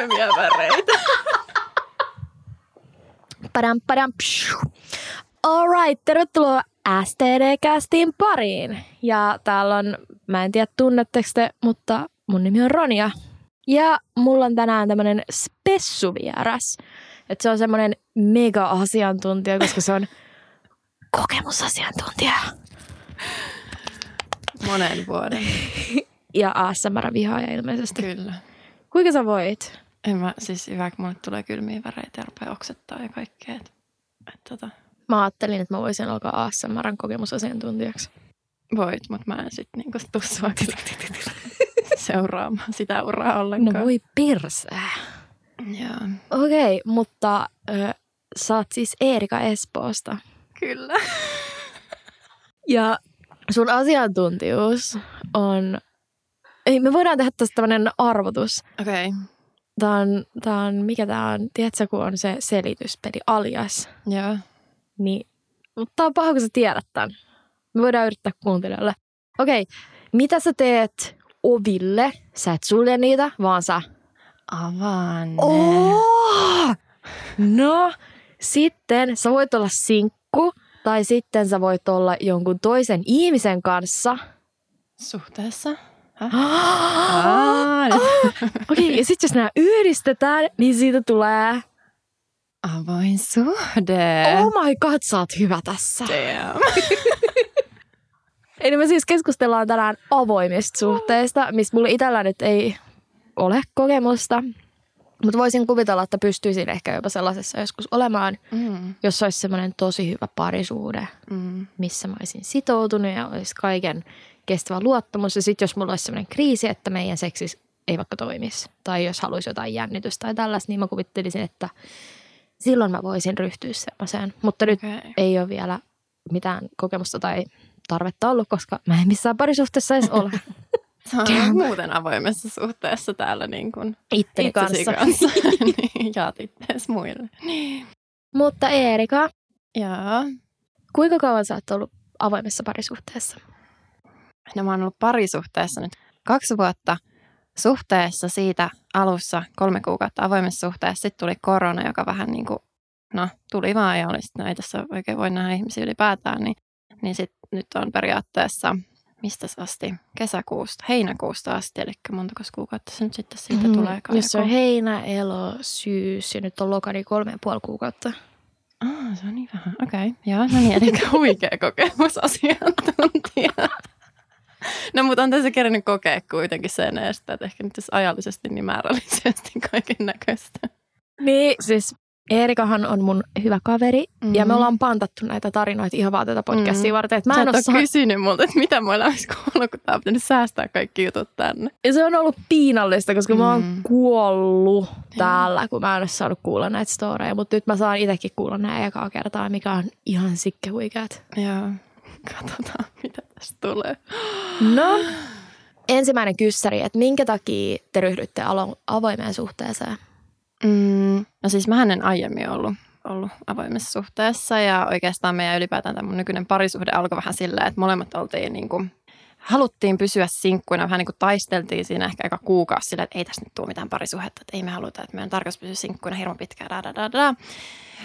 kylmiä väreitä. Padam, padam, pshu. All right, tervetuloa STD-kästin pariin. Ja täällä on, mä en tiedä tunnetteko te, mutta mun nimi on Ronja. Ja mulla on tänään tämmönen spessuvieras. Että se on semmonen mega-asiantuntija, koska se on kokemusasiantuntija. Monen vuoden. Ja ASMR-vihaaja ilmeisesti. Kyllä. Kuinka sä voit? En mä, siis hyvä, kun mulle tulee kylmiä väreitä ja rupeaa oksettaa ja kaikkea. Et, et, tota, Mä ajattelin, että mä voisin alkaa ASMRn kokemusasiantuntijaksi. voit, mutta mä en sit niinku tuu sua seuraamaan sitä uraa No ollenkaan. voi persää. Joo. Okei, okay, mutta ö, sä oot siis Eerika Espoosta. Kyllä. Ja sun asiantuntijuus on... Ei, me voidaan tehdä tästä tämmöinen arvotus. Okei. Okay. Tää on, tää on, mikä tää on? Tiedätkö, kun on se selityspeli alias? Joo. Niin, mutta tää on paha, kun sä tiedät tämän. Me voidaan yrittää kuuntelijoille. Okei, mitä sä teet oville? Sä et sulje niitä, vaan sä... Avaan ne. Oh! No, sitten sä voit olla sinkku, tai sitten sä voit olla jonkun toisen ihmisen kanssa. Suhteessa? Okei, okay, ja sitten jos nämä yhdistetään, niin siitä tulee... Avoin suhde. Oh my god, sä oot hyvä tässä. Damn. Eli me siis keskustellaan tänään avoimista suhteista, mistä mulla itsellä nyt ei ole kokemusta. Mutta voisin kuvitella, että pystyisin ehkä jopa sellaisessa joskus olemaan, Mm, jos olisi semmoinen tosi hyvä parisuhde, mm, missä mä olisin sitoutunut ja olisi kaiken kestävä luottamus. Ja sitten jos mulla olisi semmoinen kriisi, että meidän seksis ei vaikka toimisi, tai jos haluaisi jotain jännitystä tai tällaista, niin mä kuvittelisin, että silloin mä voisin ryhtyä semmoiseen. Mutta nyt okay. ei ole vielä mitään kokemusta tai tarvetta ollut, koska mä en missään parisuhteessa edes ole Sä muuten avoimessa suhteessa täällä niin kuin itteni kanssa. kanssa. niin, jaat ittees muille. Mutta Eerika, Joo. kuinka kauan sä oot ollut avoimessa parisuhteessa? No mä oon ollut parisuhteessa nyt kaksi vuotta suhteessa siitä alussa kolme kuukautta avoimessa suhteessa. Sitten tuli korona, joka vähän niin kuin, no tuli vaan ja oli sitten, no ei tässä oikein voi nähdä ihmisiä ylipäätään. Niin, niin sitten nyt on periaatteessa, mistä asti? Kesäkuusta, heinäkuusta asti, eli montako kuukautta se nyt sitten siitä Mhm. tulee. Jos se on heinä, elo, syys ja nyt on loka, niin kolme ja puoli kuukautta. Ah, se on niin vähän. Okei, okay. joo, no niin, eli huikea kokemusasiantuntija. No, mutta on tässä kerännyt kokea kuitenkin sen että ehkä nyt jos ajallisesti niin määrällisesti kaiken näköistä. Niin, siis Eerikahan on mun hyvä kaveri Mm. ja me ollaan pantattu näitä tarinoita ihan vaan tätä podcastia Mm. varten. Että Mä en ole saa... kysynyt multa, että mitä mulla olisi kuullut, kun tää on pitänyt säästää kaikki jutut tänne. Ja se on ollut piinallista, koska mä oon Mm. kuollut täällä, kun mä en ole saanut kuulla näitä storeja. Mutta nyt mä saan itsekin kuulla nämä ekaa kertaa, mikä on ihan sikke huikeat. Joo, katsotaan mitä tästä tulee. No, ensimmäinen kyssäri, että minkä takia te ryhdytte alo- avoimeen suhteeseen? Mm, no siis mä en aiemmin ollut, ollut avoimessa suhteessa ja oikeastaan meidän ylipäätään tämä mun nykyinen parisuhde alkoi vähän silleen, että molemmat oltiin niin kuin, haluttiin pysyä sinkkuina, vähän niin kuin taisteltiin siinä ehkä aika kuukausi silleen, että ei tässä nyt tule mitään parisuhdetta, että ei me haluta, että meidän on tarkoitus pysyä sinkkuina hirveän pitkään, da, da, da, da.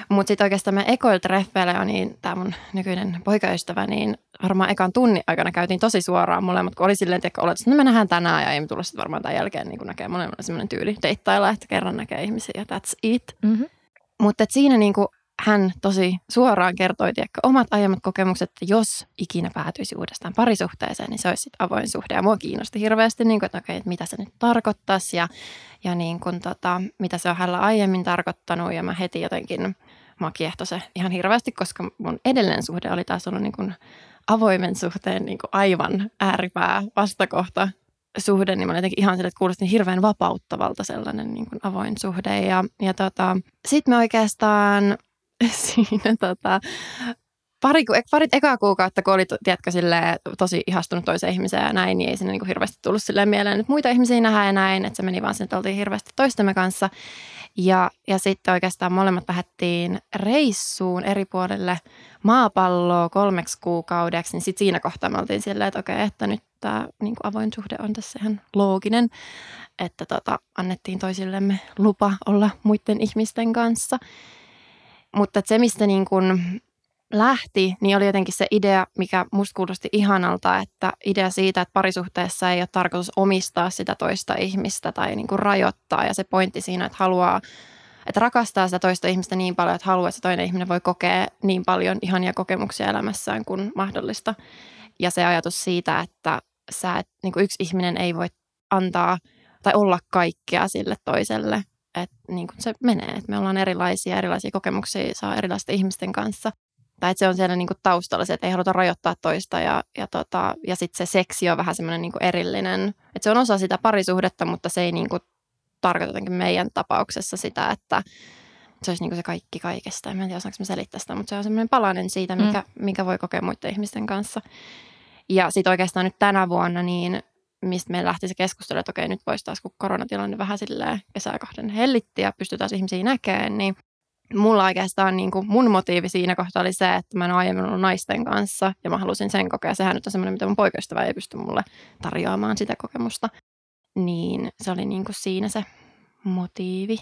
Mutta sitten oikeastaan me ekoilla treffeillä jo, niin tämä mun nykyinen poikaystävä, niin varmaan ekan tunnin aikana käytiin tosi suoraan molemmat, kun oli silleen, että oletus, että no me nähdään tänään ja ei me tulla sitten varmaan tämän jälkeen niin näkee molemmilla semmoinen tyyli deittailla, että kerran näkee ihmisiä ja that's it. Mm-hmm. Mutta siinä niinku hän tosi suoraan kertoi tiedätkö, omat aiemmat kokemukset, että jos ikinä päätyisi uudestaan parisuhteeseen, niin se olisi sit avoin suhde. Ja mua kiinnosti hirveästi, niin kuin, että, okei, että mitä se nyt tarkoittaisi ja, ja niin kuin, tota, mitä se on hänellä aiemmin tarkoittanut. Ja mä heti jotenkin, kiehtoi se ihan hirveästi, koska mun edellinen suhde oli taas ollut niin kuin avoimen suhteen niin kuin aivan ääripää vastakohta suhde, niin mä olin jotenkin ihan sille, että kuulosti hirveän vapauttavalta sellainen niin kuin avoin suhde. Ja, ja tota, sitten me oikeastaan siinä tota, pari, parit ekaa kuukautta, kun oli, tiedätkö, silleen, tosi ihastunut toiseen ihmiseen ja näin, niin ei sinne niin hirveästi tullut silleen mieleen, että muita ihmisiä nähdään ja näin, että se meni vaan sinne, että oltiin hirveästi toistemme kanssa. Ja, ja sitten oikeastaan molemmat lähdettiin reissuun eri puolille maapalloa kolmeksi kuukaudeksi, niin sitten siinä kohtaa me oltiin silleen, että okei, että nyt tämä niin avoin suhde on tässä ihan looginen, että tota, annettiin toisillemme lupa olla muiden ihmisten kanssa. Mutta se, mistä niin kun lähti, niin oli jotenkin se idea, mikä musta kuulosti ihanalta, että idea siitä, että parisuhteessa ei ole tarkoitus omistaa sitä toista ihmistä tai niin kuin rajoittaa. Ja se pointti siinä, että haluaa, että rakastaa sitä toista ihmistä niin paljon, että haluaa, että se toinen ihminen voi kokea niin paljon ihania kokemuksia elämässään kuin mahdollista. Ja se ajatus siitä, että sä, et, niin kuin yksi ihminen ei voi antaa tai olla kaikkea sille toiselle. Että niin kuin se menee, että me ollaan erilaisia, erilaisia kokemuksia saa erilaisten ihmisten kanssa – tai että se on siellä niin kuin taustalla se, että ei haluta rajoittaa toista ja, ja, tota, ja sitten se seksi on vähän semmoinen niin erillinen, että se on osa sitä parisuhdetta, mutta se ei niin kuin tarkoita jotenkin meidän tapauksessa sitä, että se olisi niin kuin se kaikki kaikesta. En tiedä, osaanko mä selittää sitä, mutta se on semmoinen palanen siitä, mikä, mm. mikä voi kokea muiden ihmisten kanssa. Ja sitten oikeastaan nyt tänä vuonna, niin mistä meillä lähti se keskustelu, että okei, nyt voisi taas, kun koronatilanne vähän silleen kesää kahden hellitti ja pystytään ihmisiä näkemään, niin mulla oikeastaan niin kuin mun motiivi siinä kohtaa oli se, että mä en aiemmin ollut naisten kanssa ja mä halusin sen kokea. Sehän nyt on semmoinen, mitä mun poikaystävä ei pysty mulle tarjoamaan sitä kokemusta. Niin se oli niin kuin siinä se motiivi.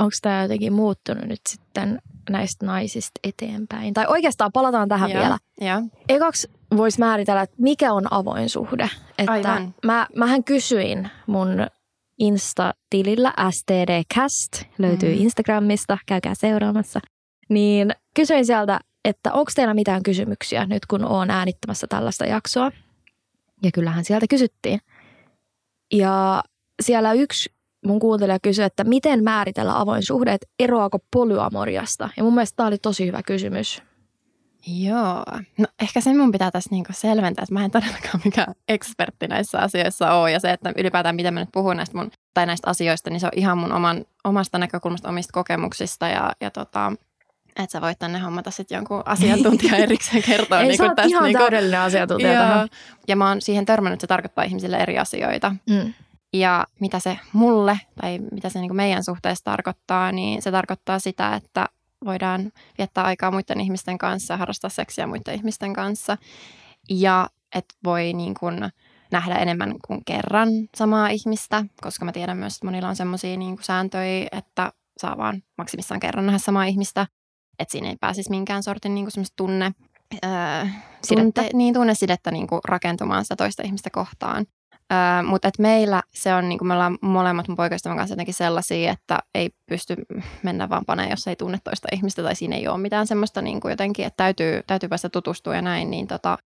Onko tämä jotenkin muuttunut nyt sitten näistä naisista eteenpäin? Tai oikeastaan palataan tähän ja, vielä. Ja. Ekaksi voisi määritellä, että mikä on avoin suhde. Että Aivan. Mä, mähän kysyin mun Insta-tilillä STDcast, löytyy mm. Instagramista, käykää seuraamassa. Niin kysyin sieltä, että onko teillä mitään kysymyksiä nyt kun olen äänittämässä tällaista jaksoa. Ja kyllähän sieltä kysyttiin. Ja siellä yksi mun kuuntelija kysyi, että miten määritellä avoin suhde, että eroako polyamoriasta. Ja mun mielestä tämä oli tosi hyvä kysymys. Joo. No ehkä sen mun pitää tässä niinku selventää, että mä en todellakaan mikään ekspertti näissä asioissa ole. Ja se, että ylipäätään miten mä nyt puhun näistä, mun, tai näistä asioista, niin se on ihan mun oman, omasta näkökulmasta, omista kokemuksista. Ja, ja tota, että sä voit tänne hommata sitten jonkun asiantuntija erikseen kertoa. Ei niin sä tästä, ihan niin täydellinen asiantuntija joo. tähän. Ja mä oon siihen törmännyt, että se tarkoittaa ihmisille eri asioita. Mm. Ja mitä se mulle tai mitä se niin meidän suhteessa tarkoittaa, niin se tarkoittaa sitä, että voidaan viettää aikaa muiden ihmisten kanssa, harrastaa seksiä muiden ihmisten kanssa. Ja että voi niin kuin nähdä enemmän kuin kerran samaa ihmistä, koska mä tiedän myös, että monilla on semmoisia niin sääntöjä, että saa vaan maksimissaan kerran nähdä samaa ihmistä. Että siinä ei pääsisi minkään sortin niin kuin tunne, öö, Sidettä. tunte, niin, tunnesidettä niin kuin rakentumaan sitä toista ihmistä kohtaan. Mutta et meillä se on, niin kuin me ollaan molemmat mun poikaystävän kanssa jotenkin sellaisia, että ei pysty mennä vaan paneen, jos ei tunne toista ihmistä tai siinä ei ole mitään semmoista niin kuin jotenkin, että täytyy, täytyy päästä tutustua ja näin, niin tota,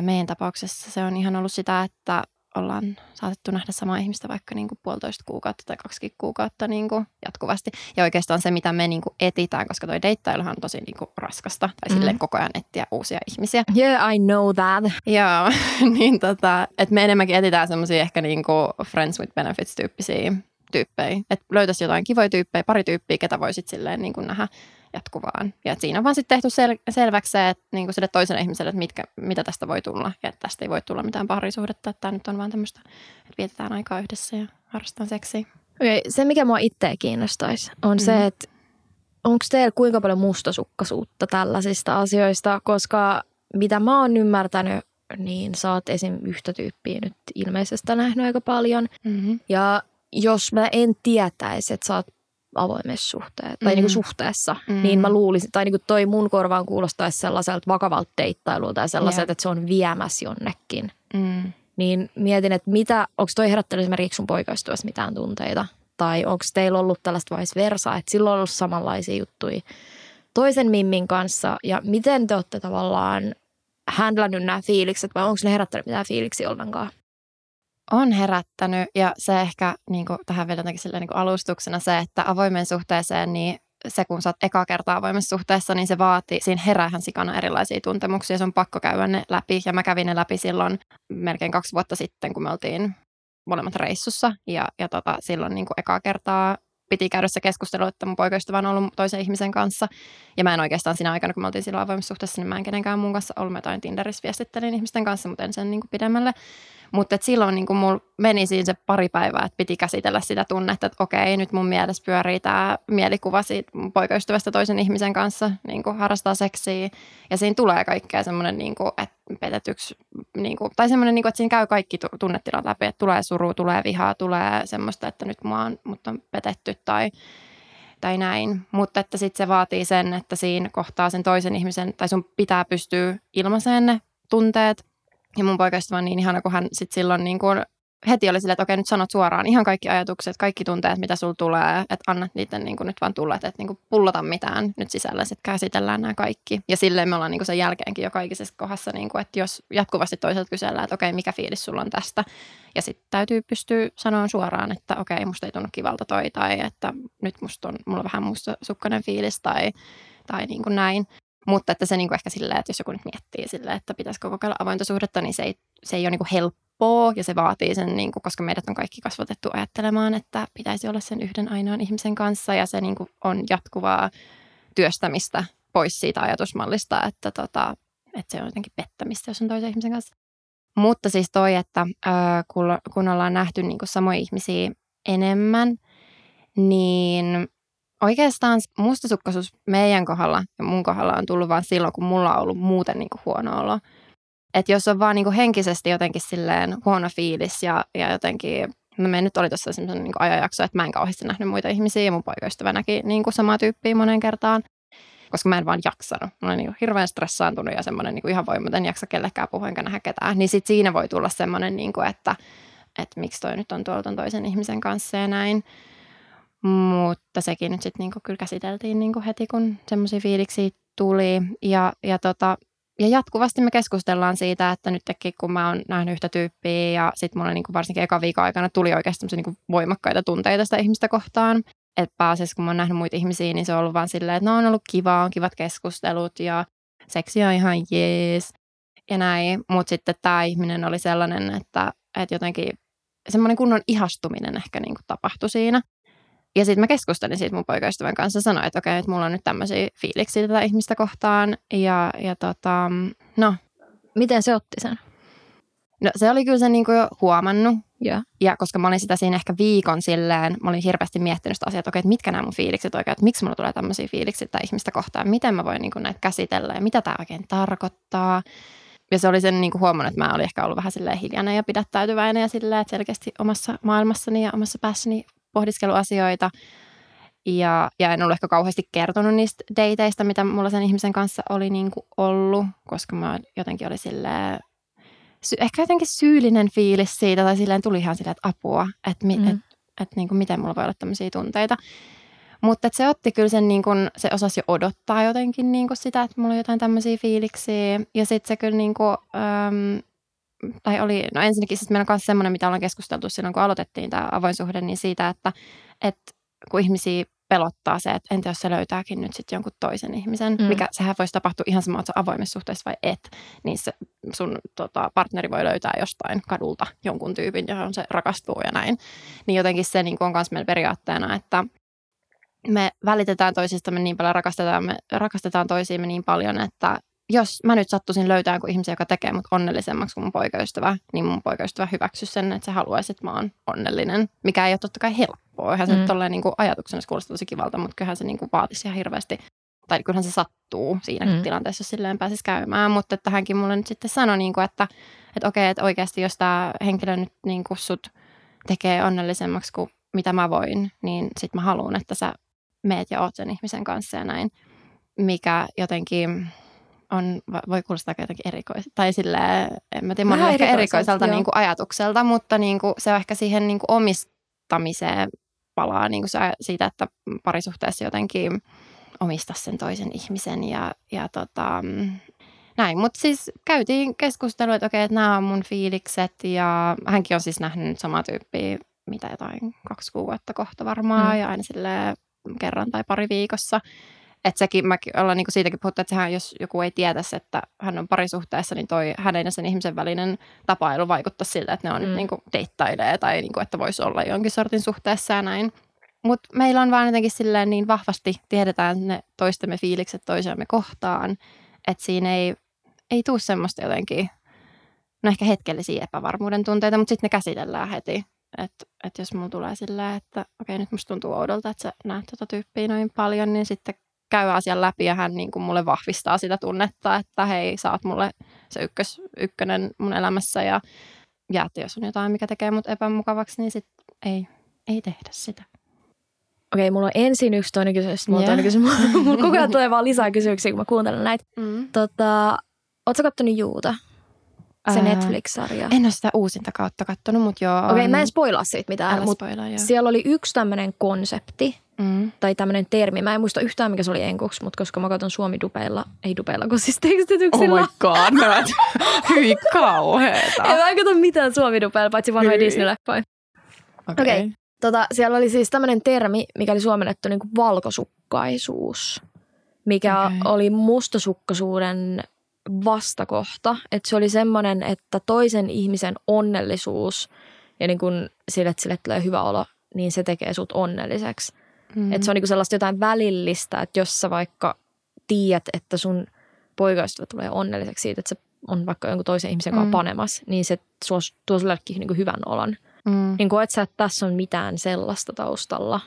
meidän tapauksessa se on ihan ollut sitä, että ollaan saatettu nähdä samaa ihmistä vaikka niin kuin puolitoista kuukautta tai kaksi kuukautta niin kuin jatkuvasti. Ja oikeastaan se, mitä me niin kuin etitään, koska toi deittailuhan on tosi niin kuin raskasta tai mm. silleen koko ajan etsiä uusia ihmisiä. Yeah, I know that. Joo, niin tota, että me enemmänkin etitään semmoisia ehkä niin kuin friends with benefits tyyppisiä tyyppejä. Että löytäisi jotain kivoja tyyppejä, pari tyyppiä, ketä voisit silleen niin kuin nähdä jatkuvaan. Ja siinä on vaan sitten tehty sel- selväksi se, että niin kuin sille toiselle ihmiselle, että mitkä, mitä tästä voi tulla. Ja että tästä ei voi tulla mitään parisuhdetta, että tämä nyt on vaan tämmöistä, että vietetään aikaa yhdessä ja harrastetaan seksiä. Okay, se mikä mua itseä kiinnostaisi on mm. se, että onko teillä kuinka paljon mustasukkaisuutta tällaisista asioista, koska mitä mä oon ymmärtänyt, niin sä oot esim. yhtä tyyppiä nyt ilmeisesti nähnyt aika paljon. Mm-hmm. Ja jos mä en tietäisi, että sä oot avoimessa suhteessa, tai mm. niin kuin suhteessa, mm. niin mä luulisin, tai niin kuin toi mun korvaan kuulostaisi sellaiselta vakavalta deittailulta tai sellaiselta, yeah. että se on viemässä jonnekin. Mm. Niin mietin, että mitä, onko toi herättänyt esimerkiksi sun poikaistuessa mitään tunteita? Tai onko teillä ollut tällaista vice versa, että silloin on ollut samanlaisia juttuja toisen Mimmin kanssa, ja miten te olette tavallaan handlannut nämä fiilikset, vai onko ne herättänyt mitään fiiliksi ollenkaan? On herättänyt ja se ehkä niin kuin, tähän vielä jotenkin silleen, niin kuin alustuksena se, että avoimen suhteeseen, niin se kun sä oot eka kertaa avoimessa suhteessa, niin se vaatii, siinä heräähän sikana erilaisia tuntemuksia, se on pakko käydä ne läpi. Ja mä kävin ne läpi silloin melkein kaksi vuotta sitten, kun me oltiin molemmat reissussa. Ja, ja tota, silloin niin kuin ekaa kertaa piti käydä se keskustelu, että mun poikaystävä on ollut toisen ihmisen kanssa. Ja mä en oikeastaan siinä aikana, kun me oltiin silloin avoimessa suhteessa, niin mä en kenenkään muun kanssa ollut. Mä jotain Tinderissä viestittelin ihmisten kanssa, mutta en sen niin kuin pidemmälle. Mutta silloin niin mulla meni siinä se pari päivää, että piti käsitellä sitä tunnetta, että okei, nyt mun mielessä pyörii tämä mielikuva siitä mun poikaystävästä toisen ihmisen kanssa, niin kuin harrastaa seksiä. Ja siinä tulee kaikkea semmoinen, niin että petetyksi, niin kuin, tai semmoinen, niin kuin, että siinä käy kaikki tunnetilat läpi, että tulee suru, tulee vihaa, tulee semmoista, että nyt mua on, mut on petetty tai tai näin, mutta että sitten se vaatii sen, että siinä kohtaa sen toisen ihmisen, tai sun pitää pystyä ilmaiseen ne tunteet, ja mun poikaystävä on niin ihana, kun hän sitten silloin niin kuin heti oli silleen, että okei, nyt sanot suoraan ihan kaikki ajatukset, kaikki tunteet, mitä sulla tulee, että annat niiden niin kuin nyt vaan tulla, että niin kuin pullota mitään nyt sisällä, sitten käsitellään nämä kaikki. Ja silleen me ollaan niin kuin sen jälkeenkin jo kaikisessa kohdassa, niin kuin, että jos jatkuvasti toiselta kysellään, että okei, mikä fiilis sulla on tästä, ja sitten täytyy pystyä sanoa suoraan, että okei, musta ei tunnu kivalta toi, tai että nyt musta on, mulla on vähän musta sukkainen fiilis, tai, tai niin kuin näin. Mutta että se niin kuin ehkä silleen, että jos joku nyt miettii silleen, että pitäisikö kokeilla avointa suhdetta, niin se ei, se ei ole niin kuin helppoa ja se vaatii sen, niin kuin, koska meidät on kaikki kasvatettu ajattelemaan, että pitäisi olla sen yhden ainoan ihmisen kanssa ja se niin kuin on jatkuvaa työstämistä pois siitä ajatusmallista, että, tota, että se on jotenkin pettämistä, jos on toisen ihmisen kanssa. Mutta siis toi, että ää, kun, ollaan nähty niin kuin samoja ihmisiä enemmän, niin Oikeastaan mustasukkaisuus meidän kohdalla ja mun kohdalla on tullut vain silloin, kun mulla on ollut muuten niin kuin huono olo. Et jos on vaan niin kuin henkisesti jotenkin silleen huono fiilis ja, ja jotenkin, no me nyt oli tuossa semmoinen niin ajanjakso, että mä en kauheasti nähnyt muita ihmisiä ja mun poikaystävä näki niin kuin samaa tyyppiä monen kertaan koska mä en vaan jaksanut. Mä olen niin hirveän stressaantunut ja semmoinen niin ihan voimaton jaksa kellekään puhua enkä nähdä ketään. Niin sit siinä voi tulla semmoinen, niin kuin, että, että miksi toi nyt on tuolla toisen ihmisen kanssa ja näin. Mutta sekin nyt sitten niinku kyllä käsiteltiin niinku heti, kun semmoisia fiiliksiä tuli. Ja, ja, tota, ja jatkuvasti me keskustellaan siitä, että nytkin kun mä oon nähnyt yhtä tyyppiä ja sitten mulla niinku varsinkin eka viikon aikana tuli oikeasti niinku voimakkaita tunteita sitä ihmistä kohtaan. Että pääasiassa kun mä oon nähnyt muita ihmisiä, niin se on ollut vaan silleen, että no on ollut kiva, on kivat keskustelut ja seksi on ihan jees ja näin. Mutta sitten tämä ihminen oli sellainen, että, että jotenkin semmoinen kunnon ihastuminen ehkä niinku tapahtui siinä. Ja sitten mä keskustelin siitä mun poikaystävän kanssa ja sanoin, että okei, että mulla on nyt tämmöisiä fiiliksiä tätä ihmistä kohtaan. Ja, ja tota, no. Miten se otti sen? No se oli kyllä sen niin jo huomannut. Ja. ja koska mä olin sitä siinä ehkä viikon silleen, mä olin hirveästi miettinyt sitä asiaa, että okei, että mitkä nämä mun fiilikset oikein, että miksi mulla tulee tämmöisiä fiiliksiä tätä ihmistä kohtaan, miten mä voin niin näitä käsitellä ja mitä tämä oikein tarkoittaa. Ja se oli sen niin kuin huomannut, että mä olin ehkä ollut vähän silleen hiljainen ja pidättäytyväinen ja silleen, että selkeästi omassa maailmassani ja omassa päässäni pohdiskeluasioita. Ja, ja en ollut ehkä kauheasti kertonut niistä dateista, mitä mulla sen ihmisen kanssa oli niin kuin ollut, koska mä jotenkin oli silleen, sy- ehkä jotenkin syyllinen fiilis siitä, tai silleen tuli ihan silleen, että apua, että mi- mm. et, et, niin kuin miten mulla voi olla tämmöisiä tunteita. Mutta se otti kyllä sen, niin kun, se osasi jo odottaa jotenkin niin sitä, että mulla on jotain tämmöisiä fiiliksiä. Ja sitten se kyllä niin kuin, äm, tai oli, no ensinnäkin siis meillä on myös semmoinen, mitä ollaan keskusteltu silloin, kun aloitettiin tämä avoin suhde, niin siitä, että, että kun ihmisiä pelottaa se, että entä jos se löytääkin nyt sitten jonkun toisen ihmisen, mm. mikä sehän voisi tapahtua ihan sama, että avoimessa suhteessa vai et, niin se sun tota, partneri voi löytää jostain kadulta jonkun tyypin, johon se rakastuu ja näin. Niin jotenkin se niin on myös meillä periaatteena, että me välitetään toisistamme niin paljon, rakastetaan, me rakastetaan toisiimme niin paljon, että jos mä nyt sattuisin löytää joku ihmisen, joka tekee mut onnellisemmaksi kuin mun poikaystävä, niin mun poikaystävä hyväksy sen, että se haluaisi, että mä oon onnellinen. Mikä ei ole totta kai helppoa. Eihän se mm. tolleen niin kuin ajatuksena kuulostaa tosi kivalta, mutta kyllähän se niin kuin vaatisi ihan hirveästi. Tai kyllähän se sattuu siinä mm. tilanteessa, jos silleen pääsisi käymään. Mutta että hänkin mulle nyt sitten sanoi, niin kuin, että, että okei, että oikeasti jos tämä henkilö nyt niin kuin sut tekee onnellisemmaksi kuin mitä mä voin, niin sitten mä haluan, että sä meet ja oot sen ihmisen kanssa ja näin. Mikä jotenkin on, voi kuulostaa jotenkin erikoiselta. Tai silleen, en mä tiedä, ehkä erikoiselta niin kuin ajatukselta, mutta niin kuin, se on ehkä siihen niin kuin omistamiseen palaa niin kuin se, siitä, että parisuhteessa jotenkin omista sen toisen ihmisen ja, ja tota, näin. Mutta siis käytiin keskustelua, että okei, että nämä on mun fiilikset ja hänkin on siis nähnyt samaa tyyppiä, mitä jotain kaksi kuukautta kohta varmaan mm. ja aina sille kerran tai pari viikossa. Että sekin, mä ollaan niinku siitäkin puhuttu, että sehän, jos joku ei tietäisi, että hän on parisuhteessa, niin toi hänen ja sen ihmisen välinen tapailu vaikuttaa siltä, että ne on mm. niinku deittailee tai niinku, että voisi olla jonkin sortin suhteessa ja näin. Mutta meillä on vaan jotenkin silleen niin vahvasti, tiedetään ne toistemme fiilikset toisiamme kohtaan, että siinä ei, ei tule semmoista jotenkin, no ehkä hetkellisiä epävarmuuden tunteita, mutta sitten ne käsitellään heti. Että et jos mulla tulee silleen, että okei nyt musta tuntuu oudolta, että sä näet tota tyyppiä noin paljon, niin sitten käy asian läpi ja hän niin kuin mulle vahvistaa sitä tunnetta, että hei, sä oot mulle se ykkös, ykkönen mun elämässä ja, ja että jos on jotain, mikä tekee mut epämukavaksi, niin sit ei, ei tehdä sitä. Okei, mulla on ensin yksi toinen kysymys, mulla on toinen kysymys. mulla koko ajan tulee vaan lisää kysymyksiä, kun mä kuuntelen näitä. Mm. Tota, ootko kattonut Juuta? Se Ää, Netflix-sarja. En ole sitä uusinta kautta kattonut, mutta joo. Okei, okay, mä en spoilaa siitä mitään, mutta siellä oli yksi tämmöinen konsepti, mm. tai tämmöinen termi. Mä en muista yhtään, mikä se oli enkuksi, mutta koska mä katson suomi-dupeilla, ei dupeilla, kun siis tekstityksillä. Oh my god, mä hyi kauheeta. En mä katso mitään suomi-dupeilla, paitsi vanhoja Disney-leppoja. Okei. Okay. Okay. Tota, siellä oli siis tämmöinen termi, mikä oli suomennettu niin kuin valkosukkaisuus, mikä okay. oli mustasukkaisuuden vastakohta. Että se oli semmoinen, että toisen ihmisen onnellisuus ja niin kuin sille, että sille tulee hyvä olo, niin se tekee sut onnelliseksi. Mm. Että se on niin kuin sellaista jotain välillistä, että jos sä vaikka tiedät, että sun poikaystävä tulee onnelliseksi siitä, että se on vaikka jonkun toisen ihmisen kanssa mm. panemas, niin se tuo sullekin niin hyvän olon. Mm. Niin koet sä, että tässä on mitään sellaista taustalla?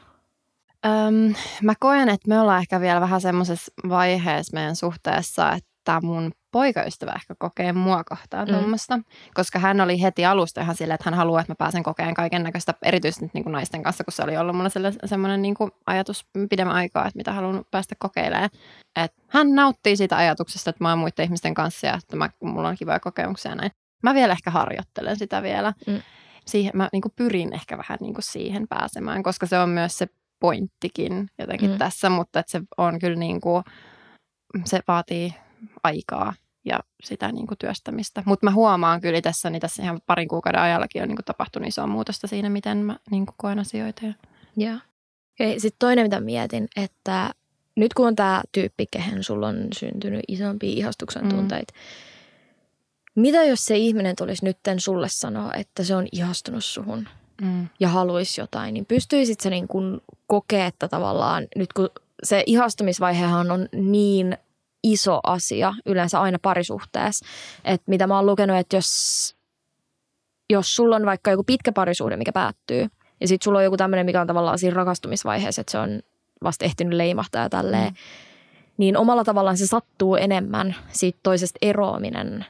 Öm, mä koen, että me ollaan ehkä vielä vähän semmoisessa vaiheessa meidän suhteessa, että mun poikaystävä ehkä kokee mua kohtaan mm. tuommoista, koska hän oli heti alusta ihan silleen, että hän haluaa, että mä pääsen kokeen kaiken näköistä, erityisesti niin kuin naisten kanssa, kun se oli ollut mulla semmoinen niin kuin ajatus pidemmän aikaa, että mitä haluan päästä kokeilemaan. Et hän nauttii siitä ajatuksesta, että mä oon muiden ihmisten kanssa ja että mä, mulla on kivoja kokemuksia näin. Mä vielä ehkä harjoittelen sitä vielä. Mm siihen, mä niin kuin pyrin ehkä vähän niin kuin siihen pääsemään, koska se on myös se pointtikin jotenkin mm. tässä, mutta että se on kyllä niin kuin, se vaatii aikaa ja sitä niin kuin työstämistä. Mutta mä huomaan kyllä tässä, niin tässä ihan parin kuukauden ajallakin on niin kuin tapahtunut isoa muutosta siinä, miten mä niin kuin koen asioita. Ja. Joo. Sitten toinen, mitä mietin, että nyt kun on tämä tyyppi, kehen sulla on syntynyt isompi ihastuksen mm. tunteita, mm mitä jos se ihminen tulisi nytten sulle sanoa, että se on ihastunut suhun mm. ja haluaisi jotain, niin pystyisit se niin kuin kokea, että tavallaan nyt kun se ihastumisvaihehan on niin iso asia yleensä aina parisuhteessa, että mitä mä oon lukenut, että jos, jos sulla on vaikka joku pitkä parisuhde, mikä päättyy, ja sitten sulla on joku tämmöinen, mikä on tavallaan siinä rakastumisvaiheessa, että se on vasta ehtinyt leimahtaa ja tälleen, mm. niin omalla tavallaan se sattuu enemmän siitä toisesta eroaminen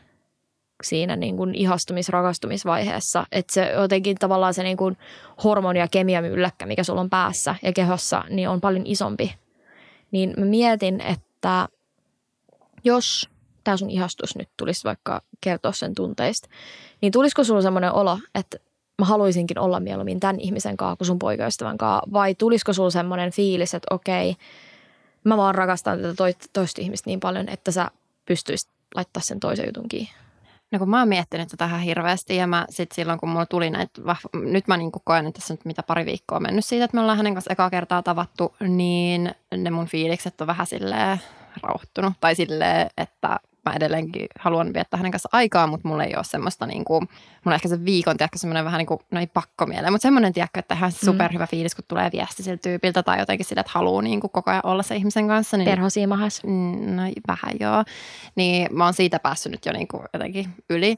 siinä niin kuin ihastumis-rakastumisvaiheessa. Että se jotenkin tavallaan se niin kuin hormoni- ja kemiamylläkkä, mikä sulla on päässä ja kehossa, niin on paljon isompi. Niin mä mietin, että jos tämä sun ihastus nyt tulisi vaikka kertoa sen tunteista, niin tulisiko sulla semmoinen olo, että mä haluaisinkin olla mieluummin tämän ihmisen kanssa kuin sun poikaystävän kanssa, vai tulisiko sulla semmoinen fiilis, että okei, mä vaan rakastan tätä toista ihmistä niin paljon, että sä pystyisit laittaa sen toisen jutun kiinni? No kun mä oon miettinyt tätä ihan hirveästi ja mä sit silloin kun mulla tuli näitä, nyt mä niin koen, että tässä on mitä pari viikkoa mennyt siitä, että me ollaan hänen kanssa ekaa kertaa tavattu, niin ne mun fiilikset on vähän silleen rauhoittunut. Tai silleen, että mä edelleenkin haluan viettää hänen kanssa aikaa, mutta mulla ei ole semmoista niin kuin, mulla ehkä se viikon, tiedätkö, semmoinen vähän niin kuin, no ei pakko mieleen, mutta semmoinen, tiedätkö, että ihan mm. superhyvä fiilis, kun tulee viesti siltä tyypiltä tai jotenkin sille, että haluaa niin kuin koko ajan olla se ihmisen kanssa. Niin, Perhosiimahas. Mm, no vähän joo. Niin mä oon siitä päässyt nyt jo niin kuin jotenkin yli.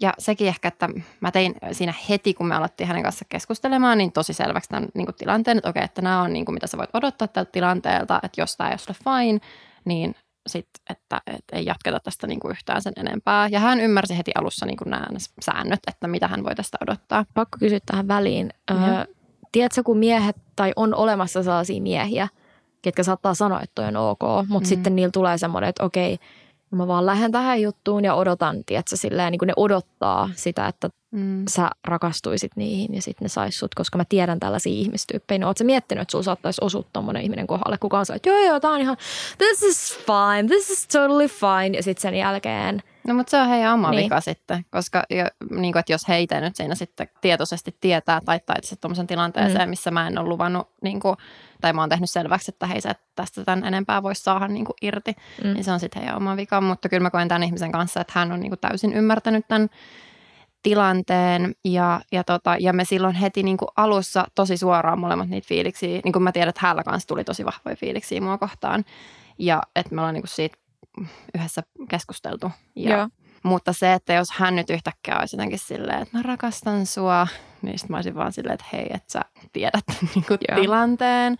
Ja sekin ehkä, että mä tein siinä heti, kun me alettiin hänen kanssa keskustelemaan, niin tosi selväksi tämän niin kuin tilanteen, että okei, että nämä on niin kuin, mitä sä voit odottaa tältä tilanteelta, että jos tämä ei ole fine, niin sit, että, että ei jatketa tästä niin kuin yhtään sen enempää. Ja hän ymmärsi heti alussa niin kuin nämä säännöt, että mitä hän voi tästä odottaa. Pakko kysyä tähän väliin. Öö, tiedätkö, kun miehet tai on olemassa sellaisia miehiä, ketkä saattaa sanoa, että toi on ok, mutta mm. sitten niillä tulee semmoinen, että okei, mä vaan lähden tähän juttuun ja odotan, tiedätkö, silleen, niin kuin ne odottaa sitä, että mm. sä rakastuisit niihin ja sitten ne sais sut, koska mä tiedän tällaisia ihmistyyppejä. No, ootko miettinyt, että sulla saattaisi osua tommonen ihminen kohdalle, kuka on se, että joo joo, tää on ihan, this is fine, this is totally fine. Ja sitten sen jälkeen No mutta se on heidän oma niin. vika sitten, koska jo, niin kuin, että jos heitä nyt siinä sitten tietoisesti tietää tai taitsi tuommoisen tilanteeseen, mm. missä mä en ole luvannut, niin kuin, tai mä oon tehnyt selväksi, että hei sä tästä tämän enempää voisi saada niin kuin irti, mm. niin se on sitten heidän oma vika. Mutta kyllä mä koen tämän ihmisen kanssa, että hän on niin kuin täysin ymmärtänyt tämän tilanteen ja, ja, tota, ja me silloin heti niin kuin alussa tosi suoraan molemmat niitä fiiliksiä, niin kuin mä tiedän, että hänellä kanssa tuli tosi vahvoja fiiliksiä mua kohtaan ja että me ollaan niin kuin siitä yhdessä keskusteltu. Ja, Joo. Mutta se, että jos hän nyt yhtäkkiä olisi jotenkin silleen, että mä rakastan sua, niin sitten mä olisin vaan silleen, että hei, että sä tiedät niin kuin tilanteen,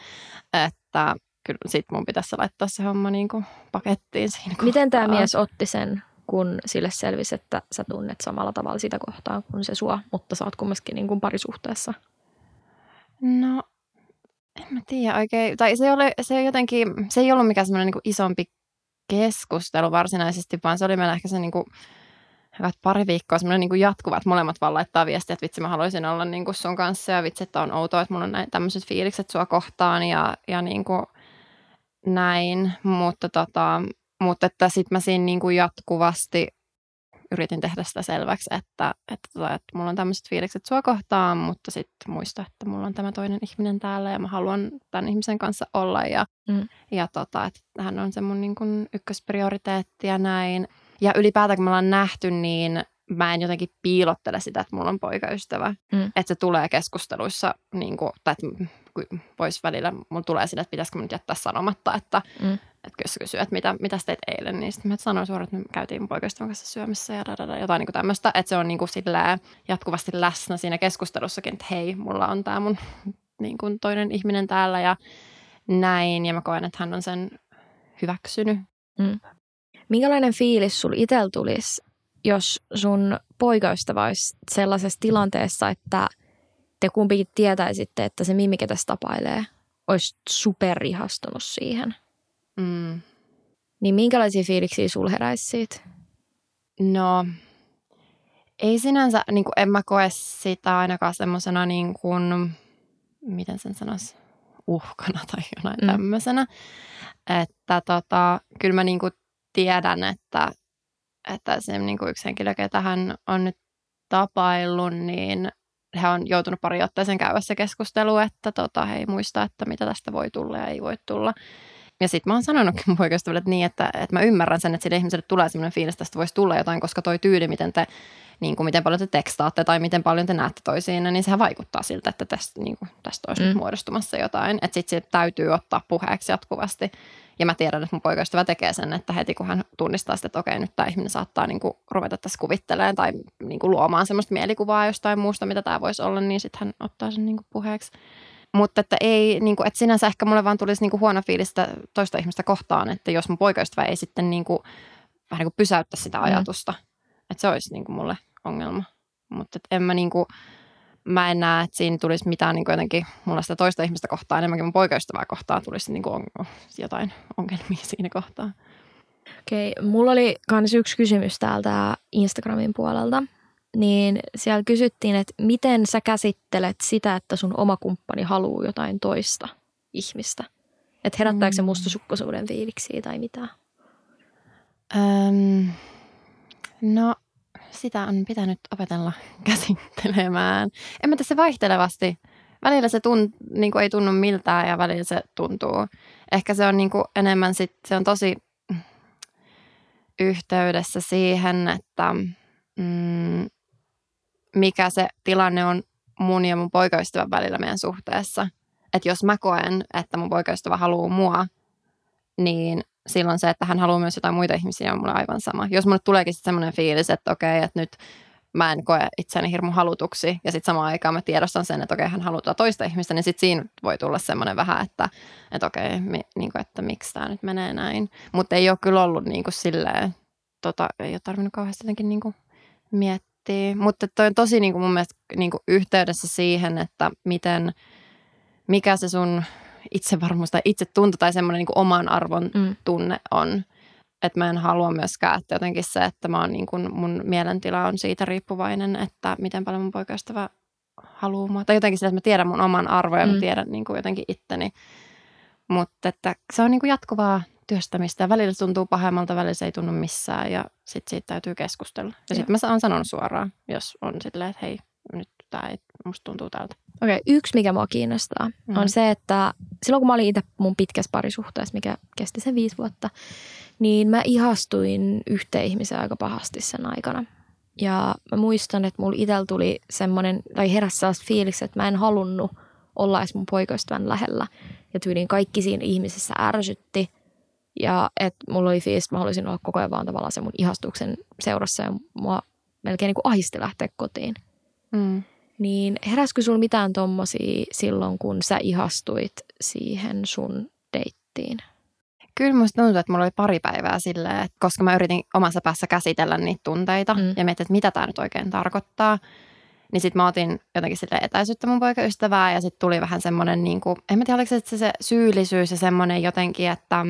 että kyllä sit mun pitäisi laittaa se homma niin kuin pakettiin siinä Miten tämä kohtaa. mies otti sen, kun sille selvisi, että sä tunnet samalla tavalla sitä kohtaa kuin se sua, mutta sä oot kumminkin niin kuin parisuhteessa? No, en mä tiedä oikein. Tai se, oli, se, jotenkin, se ei ollut mikään semmoinen niin isompi keskustelu varsinaisesti, vaan se oli meillä ehkä se niin kuin, hyvät pari viikkoa semmoinen niin jatkuva, että molemmat vaan laittaa viestiä, että vitsi mä haluaisin olla niin kuin sun kanssa ja vitsi, että on outoa, että mulla on näin, tämmöiset fiilikset sua kohtaan ja, ja niin kuin näin, mutta, tota, mutta että sitten mä siinä niin kuin jatkuvasti yritin tehdä sitä selväksi, että, että, tota, että mulla on tämmöiset fiilikset sua kohtaan, mutta sitten muista, että mulla on tämä toinen ihminen täällä ja mä haluan tämän ihmisen kanssa olla ja, Mm. ja tota, että hän on se mun niin kuin ykkösprioriteetti ja näin. Ja ylipäätään kun me ollaan nähty, niin mä en jotenkin piilottele sitä, että mulla on poikaystävä. Mm. Että se tulee keskusteluissa, niin kuin, tai että voisi välillä, mulla tulee sitä, että pitäisikö mun nyt jättää sanomatta, että, Mm. että jos kysyy, että mitä, mitä teit eilen, niin sitten mä sanoin suoraan, että me käytiin mun poikaystävän kanssa syömässä ja dadada, jotain niin tämmöistä, että se on niin kuin silleen jatkuvasti läsnä siinä keskustelussakin, että hei, mulla on tämä mun niin kuin toinen ihminen täällä ja näin, ja mä koen, että hän on sen hyväksynyt. Minkälainen fiilis sul itsellä tulisi, jos sun poikaystävä olisi sellaisessa tilanteessa, että te kumpikin tietäisitte, että se mimmi, ketä se tapailee, olisi superihastunut siihen? Mm. Niin minkälaisia fiiliksiä sul heräisi siitä? No, ei sinänsä, niin kuin, en mä koe sitä ainakaan semmoisena, niin kuin, miten sen sanoisi, uhkana tai jonain Mm. mm. tämmöisenä. Että tota, kyllä mä niin kuin tiedän, että, että se niin kuin yksi henkilö, ketä hän on nyt tapaillut, niin he on joutunut pari otteeseen käydä se keskustelu, että tota, he ei muista, että mitä tästä voi tulla ja ei voi tulla. Ja sitten mä oon sanonutkin mun poikaystävälle että niin, että, että mä ymmärrän sen, että sille ihmiselle tulee sellainen fiilis, että tästä voisi tulla jotain, koska toi tyyli, miten te, niin kuin miten paljon te tekstaatte tai miten paljon te näette toisiin, niin sehän vaikuttaa siltä, että tästä, niin kuin, tästä olisi mm. Nyt muodostumassa jotain. Että sitten täytyy ottaa puheeksi jatkuvasti. Ja mä tiedän, että mun poikaystävä tekee sen, että heti kun hän tunnistaa sitä, että okei, nyt tämä ihminen saattaa niin kuin ruveta tässä kuvittelemaan tai niin kuin luomaan semmoista mielikuvaa jostain muusta, mitä tämä voisi olla, niin sitten hän ottaa sen niin kuin puheeksi. Mutta että ei, niin kuin, että sinänsä ehkä mulle vaan tulisi niin kuin huono fiilis sitä toista ihmistä kohtaan, että jos mun poikaystävä ei sitten niin kuin, vähän niin kuin pysäyttä sitä Mm. ajatusta, että se olisi niin kuin mulle ongelma. Mutta en mä niin kuin, mä en näe, että siinä tulisi mitään niin jotenkin mulla sitä toista ihmistä kohtaan, enemmänkin mun poikaystävää kohtaan tulisi niin kuin on, jotain ongelmia siinä kohtaa. Okei, mulla oli myös yksi kysymys täältä Instagramin puolelta. Niin siellä kysyttiin, että miten sä käsittelet sitä, että sun oma kumppani haluaa jotain toista ihmistä? Että herättääkö se Mm. mustasukkaisuuden fiiliksiä tai mitä? Öm, no, sitä on pitänyt opetella käsittelemään. En mä tässä vaihtelevasti. Välillä se tunt, niin kuin ei tunnu miltään ja välillä se tuntuu. Ehkä se on niin kuin enemmän sit, se on tosi yhteydessä siihen, että mm, mikä se tilanne on mun ja mun poikaystävän välillä meidän suhteessa. Että jos mä koen, että mun poikaystävä haluaa mua, niin silloin se, että hän haluaa myös jotain muita ihmisiä, on mulle aivan sama. Jos mulle tuleekin sitten semmoinen fiilis, että okei, että nyt mä en koe itseäni hirmu halutuksi, ja sitten samaan aikaan mä tiedostan sen, että okei, hän haluaa toista ihmistä, niin sitten siinä voi tulla semmoinen vähän, että, että okei, mi, niin että miksi tämä nyt menee näin. Mutta ei ole kyllä ollut niin kuin silleen, tota, ei ole tarvinnut kauheasti jotenkin niin kuin miettiä. Mutta toi on tosi niin kuin mun mielestä niin kuin yhteydessä siihen, että miten, mikä se sun itsevarmuus tai itsetunto tai semmoinen niin oman arvon Mm. tunne on. Että mä en halua myöskään, että jotenkin se, että mä oon niin kuin, mun mielentila on siitä riippuvainen, että miten paljon mun poikaystävä haluaa mua. Tai jotenkin sillä, että mä tiedän mun oman arvon ja Mm. mä tiedän niin kuin jotenkin itteni. Mutta että se on niin kuin jatkuvaa työstämistä ja välillä se tuntuu pahemmalta, välillä se ei tunnu missään ja sitten siitä täytyy keskustella. Ja sitten mä oon sanonut suoraan, jos on silleen, että hei, nyt tämä ei, musta tuntuu tältä. Okei, yksi mikä mua kiinnostaa mm. Mhm. on se, että silloin kun mä olin itse mun pitkässä parisuhteessa, mikä kesti sen viisi vuotta, niin mä ihastuin yhteen ihmiseen aika pahasti sen aikana. Ja mä muistan, että mulla itsellä tuli semmoinen, tai heräsi sellaista fiiliksi, että mä en halunnut olla edes mun poikaystävän lähellä. Ja tyyliin kaikki siinä ihmisessä ärsytti. Ja että mulla oli fiilis, että mä haluaisin olla koko ajan vaan tavallaan se mun ihastuksen seurassa ja mua melkein niin kuin ahisti lähteä kotiin. Mm. Niin heräskö sulla mitään tommosia silloin, kun sä ihastuit siihen sun deittiin? Kyllä musta tuntuu, että mulla oli pari päivää silleen, että koska mä yritin omassa päässä käsitellä niitä tunteita mm. ja mietin, että mitä tämä nyt oikein tarkoittaa. Niin sitten mä otin jotenkin sille etäisyyttä mun poikaystävää ja sitten tuli vähän semmoinen, niin kuin, en mä tiedä oliko se, se syyllisyys ja semmoinen jotenkin, että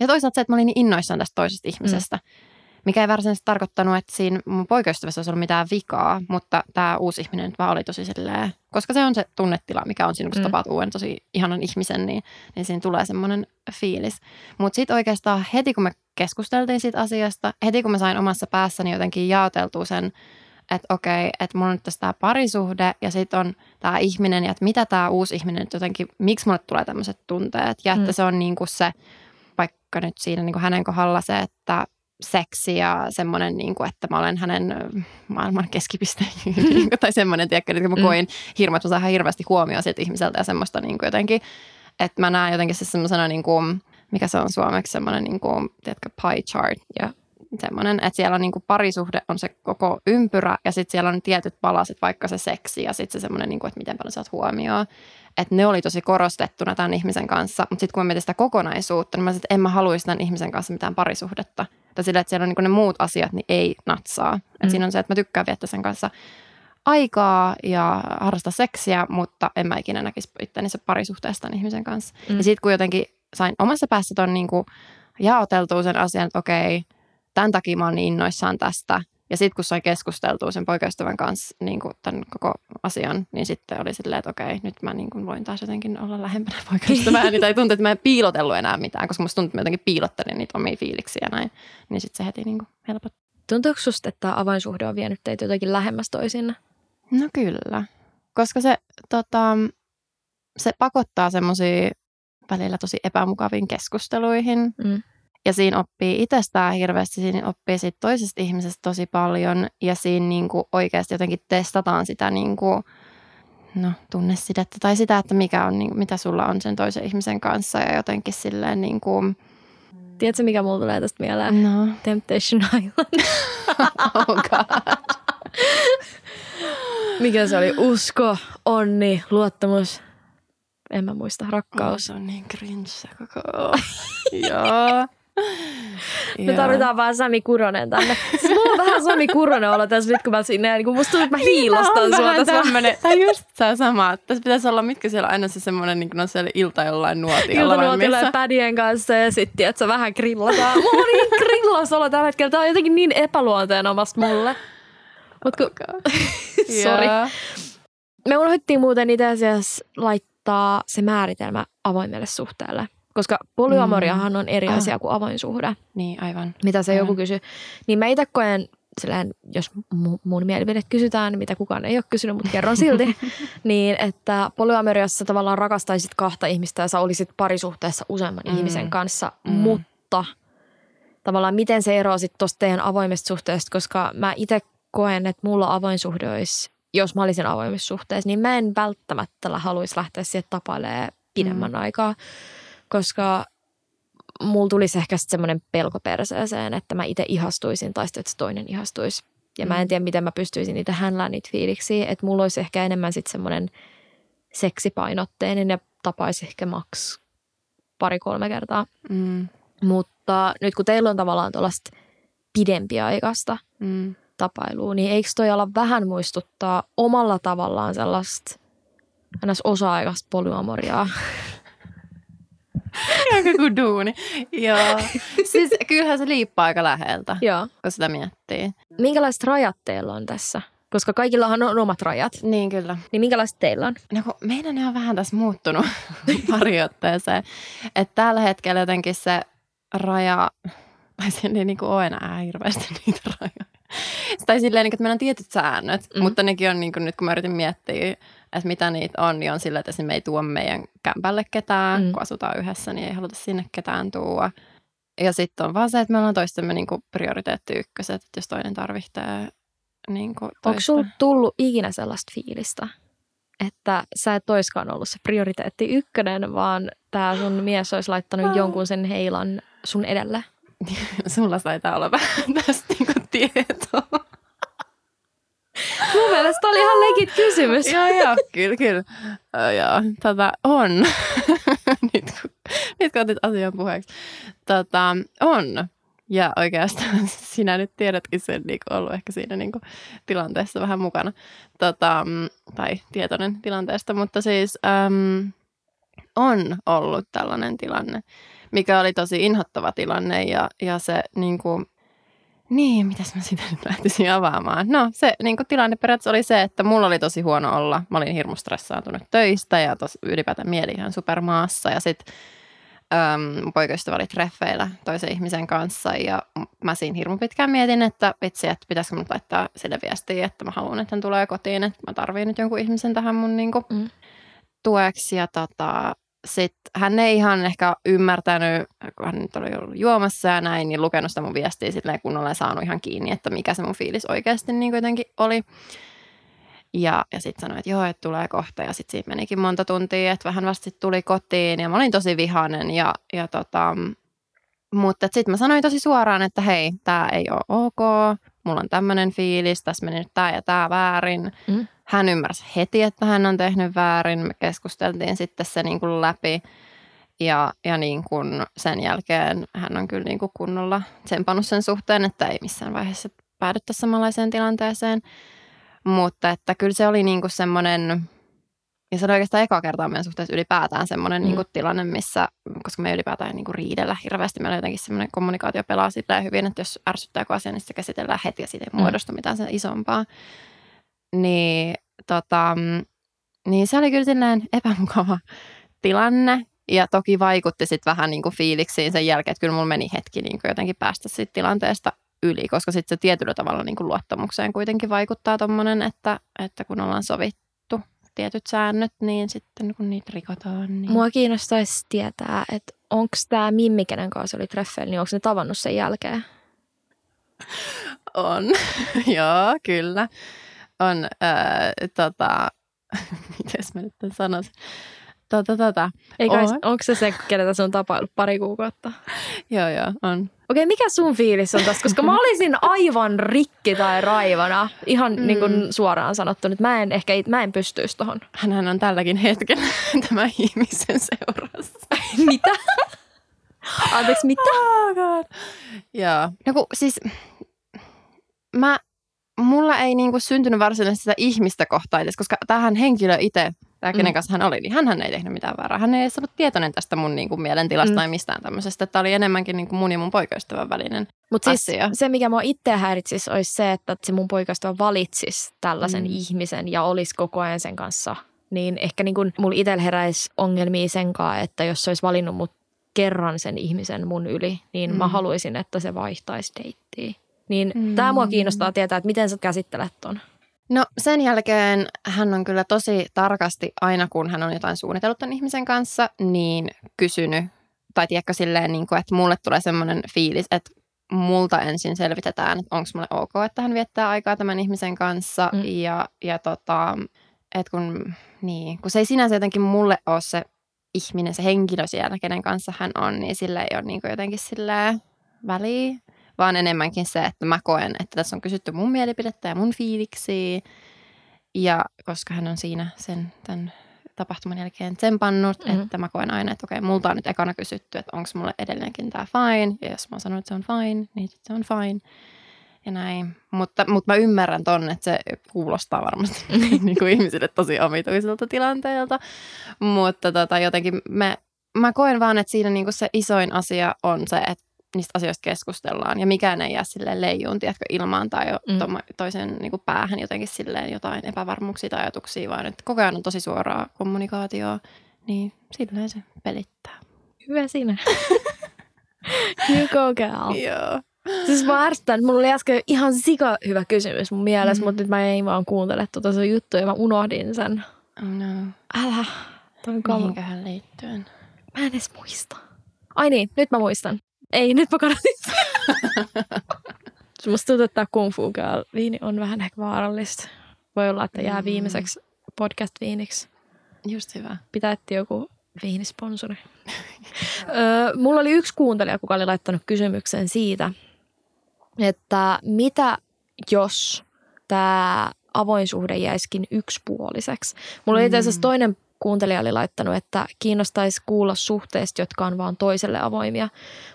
ja toisaalta se, että mä olin niin innoissaan tästä toisesta ihmisestä. Mm. Mikä ei varsinaisesti tarkoittanut, että siinä mun poikaystävässä olisi ollut mitään vikaa, mutta tämä uusi ihminen nyt vaan oli tosi silleen, koska se on se tunnetila, mikä on siinä, kun mm. tapaat uuden tosi ihanan ihmisen, niin, niin siinä tulee semmoinen fiilis. Mutta sitten oikeastaan heti, kun me keskusteltiin siitä asiasta, heti kun mä sain omassa päässäni jotenkin jaoteltua sen, että okei, että mulla on nyt tässä tämä parisuhde ja sitten on tämä ihminen ja että mitä tämä uusi ihminen nyt jotenkin, miksi mulle tulee tämmöiset tunteet ja että mm. se on niin kuin se, vaikka nyt siinä niin kuin hänen kohdalla se, että seksi ja semmoinen, niin kuin, että mä olen hänen maailman keskipiste. Niin tai semmoinen, tiedätkö, että mä mm. koin hirveä, että mä saan hirveästi huomioon sieltä ihmiseltä ja semmoista niin kuin jotenkin, että mä näen jotenkin se semmoisena, niin kuin, mikä se on suomeksi, semmoinen, niin kuin, tiedätkö, pie chart. Ja semmoinen, että siellä on niin kuin parisuhde on se koko ympyrä ja sitten siellä on tietyt palaset, vaikka se seksi ja sitten se semmoinen, niin kuin, että miten paljon saat huomioon että ne oli tosi korostettuna tämän ihmisen kanssa. Mutta sitten kun mä mietin sitä kokonaisuutta, niin mä sanoin, että en mä haluaisi tämän ihmisen kanssa mitään parisuhdetta. Tai sillä, että siellä on niin ne muut asiat, niin ei natsaa. Mm. Siinä on se, että mä tykkään viettää sen kanssa aikaa ja harrasta seksiä, mutta en mä ikinä näkisi itteni se parisuhteesta ihmisen kanssa. Mm. Ja sitten kun jotenkin sain omassa päässä ton niin jaoteltua sen asian, että okei, tämän takia mä oon niin innoissaan tästä – ja sitten kun sai keskusteltua sen poikaystävän kanssa niin kuin tämän koko asian, niin sitten oli silleen, että okei, nyt mä niin kuin voin taas jotenkin olla lähempänä poikaystävääni. tai tuntuu, että mä en piilotellut enää mitään, koska musta tuntuu, että mä jotenkin piilottelin niitä omia fiiliksiä ja näin. Niin sitten se heti niin kuin helpotti. Tuntuuko susta, että tämä avainsuhde on vienyt teitä jotenkin lähemmäs toisinna? No kyllä. Koska se, tota, se pakottaa semmoisia välillä tosi epämukaviin keskusteluihin. Mm. Ja siinä oppii itsestään hirveästi, siinä oppii siitä toisesta ihmisestä tosi paljon ja siinä niin kuin oikeasti jotenkin testataan sitä niin kuin, no, tunnesidettä tai sitä, että mikä on, niin, mitä sulla on sen toisen ihmisen kanssa ja jotenkin silleen niin kuin, Tiedätkö, mikä mulla tulee tästä mieleen? No. Temptation Island. oh God. mikä se oli? Usko, onni, luottamus. En mä muista. Rakkaus. Oh, se on niin cringe koko. Joo. Me tarvitaan vaan Sami Kuronen tänne. Siis mulla on vähän Sami Kuronen olla tässä nyt, kun mä sinne, niin kun musta tuntuu, että mä hiilostan niin, sua tässä. Tämmönen, tai just se sama. Tässä pitäisi olla, mitkä siellä on aina se semmoinen, niin kuin on siellä ilta jollain nuotiolla. Ilta nuotiolla ja pädien kanssa ja sitten, että sä vähän grillataan. Mulla on niin grillas olla tällä hetkellä. Tää on jotenkin niin epäluonteenomaista mulle. Mut kun... Sori. Me unohdettiin muuten itse asiassa laittaa se määritelmä avoimelle suhteelle. Koska polyamoriahan on eri mm. asia kuin avoin suhde. Niin, aivan. Mitä se aivan. joku kysyy. Niin mä itse koen, silleen, jos mun mielipide kysytään, mitä kukaan ei ole kysynyt, mutta kerron silti, niin että polyamoriassa tavallaan rakastaisit kahta ihmistä ja sä olisit parisuhteessa useamman mm. ihmisen kanssa, mm. mutta tavallaan miten se eroaa sitten tuosta teidän avoimesta suhteesta, koska mä itse koen, että mulla avoin suhde olisi, jos mä olisin avoimessa suhteessa, niin mä en välttämättä haluaisi lähteä siihen tapailemaan pidemmän mm. aikaa koska mulla tulisi ehkä semmoinen pelko perseeseen, että mä itse ihastuisin tai sitten, että se toinen ihastuisi. Ja mä en mm. tiedä, miten mä pystyisin niitä hänlään niitä fiiliksiä. Että mulla olisi ehkä enemmän sitten semmoinen seksipainotteinen ja tapaisi ehkä maks pari-kolme kertaa. Mm. Mutta nyt kun teillä on tavallaan tuollaista pidempiaikaista mm. tapailua, niin eikö toi ala vähän muistuttaa omalla tavallaan sellaista osa-aikaista polyamoriaa? Aika kuin duuni. Joo. Siis kyllähän se liippaa aika läheltä, Joo. kun sitä miettii. Minkälaiset rajat teillä on tässä? Koska kaikillahan on omat rajat. Niin kyllä. Niin minkälaiset teillä on? No kun meidän on vähän tässä muuttunut pari otteeseen. Että tällä hetkellä jotenkin se raja, tai se ei niin kuin ole enää hirveästi niitä rajoja. Tai silleen, että meillä on tietyt säännöt, mm. mutta nekin on niin kuin nyt kun mä yritin miettiä, että mitä niitä on, niin on sillä, että esimerkiksi me ei tuo meidän kämpälle ketään, mm. kun asutaan yhdessä, niin ei haluta sinne ketään tuua. Ja sitten on vaan se, että me ollaan toistemme niin prioriteetti ykköset, että jos toinen tarvitsee niin kuin Onko sulla tullut ikinä sellaista fiilistä, että sä et toiskaan ollut se prioriteetti ykkönen, vaan tämä sun mies olisi laittanut jonkun sen heilan sun edelle? Sulla taitaa olla vähän tästä niinku tietoa. Mun mielestä oli ihan legit kysymys. joo, joo, kyllä, kyllä. Joo, tota, on. nyt, kun, nyt kun otit asian puheeksi. Tota, on. Ja oikeastaan sinä nyt tiedätkin sen niin ollut ehkä siinä niin kuin, tilanteessa vähän mukana. Tota, tai tietoinen tilanteesta, mutta siis äm, on ollut tällainen tilanne, mikä oli tosi inhottava tilanne ja, ja se niin kuin, niin, mitäs mä sitä nyt lähtisin avaamaan? No se niin kuin tilanne periaatteessa oli se, että mulla oli tosi huono olla. Mä olin hirmu stressaantunut töistä ja tos, ylipäätään mieli ihan supermaassa. Ja sitten äm, poikaystävä oli treffeillä toisen ihmisen kanssa ja mä siinä hirmu pitkään mietin, että vitsi, että pitäisikö mun laittaa sille viestiä, että mä haluan, että hän tulee kotiin, että mä tarviin nyt jonkun ihmisen tähän mun niin kuin, mm. tueksi. Ja tota, sitten hän ei ihan ehkä ymmärtänyt, kun hän nyt oli ollut juomassa ja näin, niin lukenut sitä mun viestiä silleen kunnolla ja saanut ihan kiinni, että mikä se mun fiilis oikeasti niin jotenkin oli. Ja, ja sitten sanoi, että joo, että tulee kohta. Ja sitten siinä menikin monta tuntia, että vähän vasta tuli kotiin. Ja mä olin tosi vihainen. Ja, ja tota, mutta sitten mä sanoin tosi suoraan, että hei, tämä ei ole ok. Mulla on tämmöinen fiilis, tässä meni nyt tämä ja tämä väärin. Mm. Hän ymmärsi heti, että hän on tehnyt väärin. Me keskusteltiin sitten se niin kuin läpi. Ja, ja niin kuin sen jälkeen hän on kyllä niin kuin kunnolla tsempannut sen suhteen, että ei missään vaiheessa päädyttäisi samanlaiseen tilanteeseen. Mutta että kyllä se oli niinku semmoinen, ja se oli oikeastaan eka kertaa meidän suhteessa ylipäätään semmoinen mm. niinku tilanne, missä, koska me ylipäätään niinku riidellä hirveästi, meillä jotenkin semmoinen kommunikaatio pelaa silleen hyvin, että jos ärsyttää joku asia, niin se käsitellään heti ja siitä ei mm. muodostu mitään sen isompaa. Niin, tota, niin se oli kyllä silleen epämukava tilanne, ja toki vaikutti sitten vähän niin kuin fiiliksiin sen jälkeen, että kyllä mulla meni hetki niin kuin jotenkin päästä siitä tilanteesta yli, koska sitten se tietyllä tavalla niin kuin luottamukseen kuitenkin vaikuttaa tuommoinen, että, että kun ollaan sovittu tietyt säännöt, niin sitten kun niitä rikotaan. Niin... Mua kiinnostaisi tietää, että onko tämä Mimmi, kenen kanssa oli treffeillä, niin onko ne tavannut sen jälkeen? On, joo, kyllä. On, äh, tota, miten mä nyt sanoisin? Tota, tota. Eikä, on. onko se se, kenetä se on tapailut pari kuukautta? joo, joo, on. Okei, mikä sun fiilis on tästä? Koska mä olisin aivan rikki tai raivana, ihan mm. niin kuin suoraan sanottu, että mä en ehkä mä en pystyisi tohon. Hänhän on tälläkin hetkellä tämä ihmisen seurassa. mitä? Anteeksi, mitä? Oh God. Joo. No kun, siis mä, mulla ei niinku syntynyt varsinaisesti sitä ihmistä kohtaa edes, koska tähän henkilö itse tämä kenen mm. kanssa hän oli, niin hän ei tehnyt mitään väärää. Hän ei edes ollut tietoinen tästä mun niin kuin, mielentilasta mm. tai mistään tämmöisestä. Tämä oli enemmänkin niin kuin mun ja mun poikaystävän välinen Mut siis asia. se, mikä mua itse häiritsisi, olisi se, että se mun poikaystävä valitsisi tällaisen mm. ihmisen ja olisi koko ajan sen kanssa. Niin ehkä niin kuin mulla itsellä heräisi ongelmia sen kanssa, että jos se olisi valinnut mut kerran sen ihmisen mun yli, niin mm. mä haluaisin, että se vaihtaisi deittiä. Niin mm. tämä mua kiinnostaa tietää, että miten sä käsittelet ton. No sen jälkeen hän on kyllä tosi tarkasti aina, kun hän on jotain suunnitellut tämän ihmisen kanssa, niin kysynyt, tai tiedätkö silleen, niin kuin, että mulle tulee semmoinen fiilis, että multa ensin selvitetään, että onko mulle ok, että hän viettää aikaa tämän ihmisen kanssa. Mm. Ja, ja tota, että kun, niin, kun se ei sinänsä jotenkin mulle ole se ihminen, se henkilö siellä, kenen kanssa hän on, niin sillä ei ole niin jotenkin silleen väliä vaan enemmänkin se, että mä koen, että tässä on kysytty mun mielipidettä ja mun fiiliksiä. Ja koska hän on siinä sen tämän tapahtuman jälkeen tsempannut, mm-hmm. että mä koen aina, että okei, multa on nyt ekana kysytty, että onko mulle edelleenkin tämä fine. Ja jos mä sanon, että se on fine, niin se on fine. Ja näin. Mutta, mutta mä ymmärrän ton, että se kuulostaa varmasti niin kuin ihmisille tosi omituiselta tilanteelta. Mutta tota, jotenkin me, mä koen vaan, että siinä niin kuin se isoin asia on se, että niistä asioista keskustellaan ja mikään ei jää silleen leijuun, tiedätkö, ilmaan tai jo mm. toisen niin kuin päähän jotenkin silleen jotain epävarmuuksia tai ajatuksia, vaan että koko ajan on tosi suoraa kommunikaatioa, niin silleen se pelittää. Hyvä siinä. you go girl. Joo. Siis mä ärsytän, että mulla oli äsken ihan sika hyvä kysymys mun mielessä, mm. mutta nyt mä en vaan kuuntele tuota se juttu ja mä unohdin sen. Oh no. Älä. Mihinköhän liittyen? Mä en edes muista. Ai niin, nyt mä muistan. Ei, nyt mä kadotin Musta tuntuu, että tämä Kung Fu Girl viini on vähän ehkä vaarallista. Voi olla, että jää Mm. viimeiseksi podcast-viiniksi. Just hyvä. Pitää etsiä joku viinisponsori. Öö, mulla oli yksi kuuntelija, kuka oli laittanut kysymyksen siitä, että mitä jos tämä avoin suhde jäisikin yksipuoliseksi. Mulla oli itse asiassa Mm. toinen kuuntelija oli laittanut, että kiinnostaisi kuulla suhteista, jotka on vaan toiselle avoimia.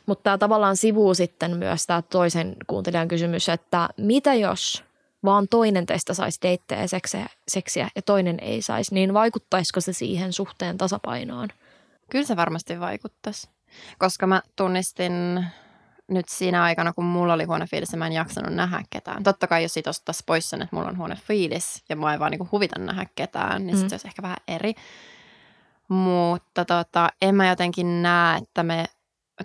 Mutta tämä tavallaan sivuu sitten myös tämä toisen kuuntelijan kysymys, että mitä jos vaan toinen teistä saisi deittejä ja seksiä, seksiä ja toinen ei saisi, niin vaikuttaisiko se siihen suhteen tasapainoon? Kyllä se varmasti vaikuttaisi. Koska mä tunnistin nyt siinä aikana, kun mulla oli huono fiilis mä en jaksanut nähdä ketään. Totta kai jos siitä ottaisi pois sen, että mulla on huono fiilis ja mua ei vaan niinku huvita nähdä ketään, niin mm. Sitten se olisi ehkä vähän eri. Mutta tota, en mä jotenkin näe, että me...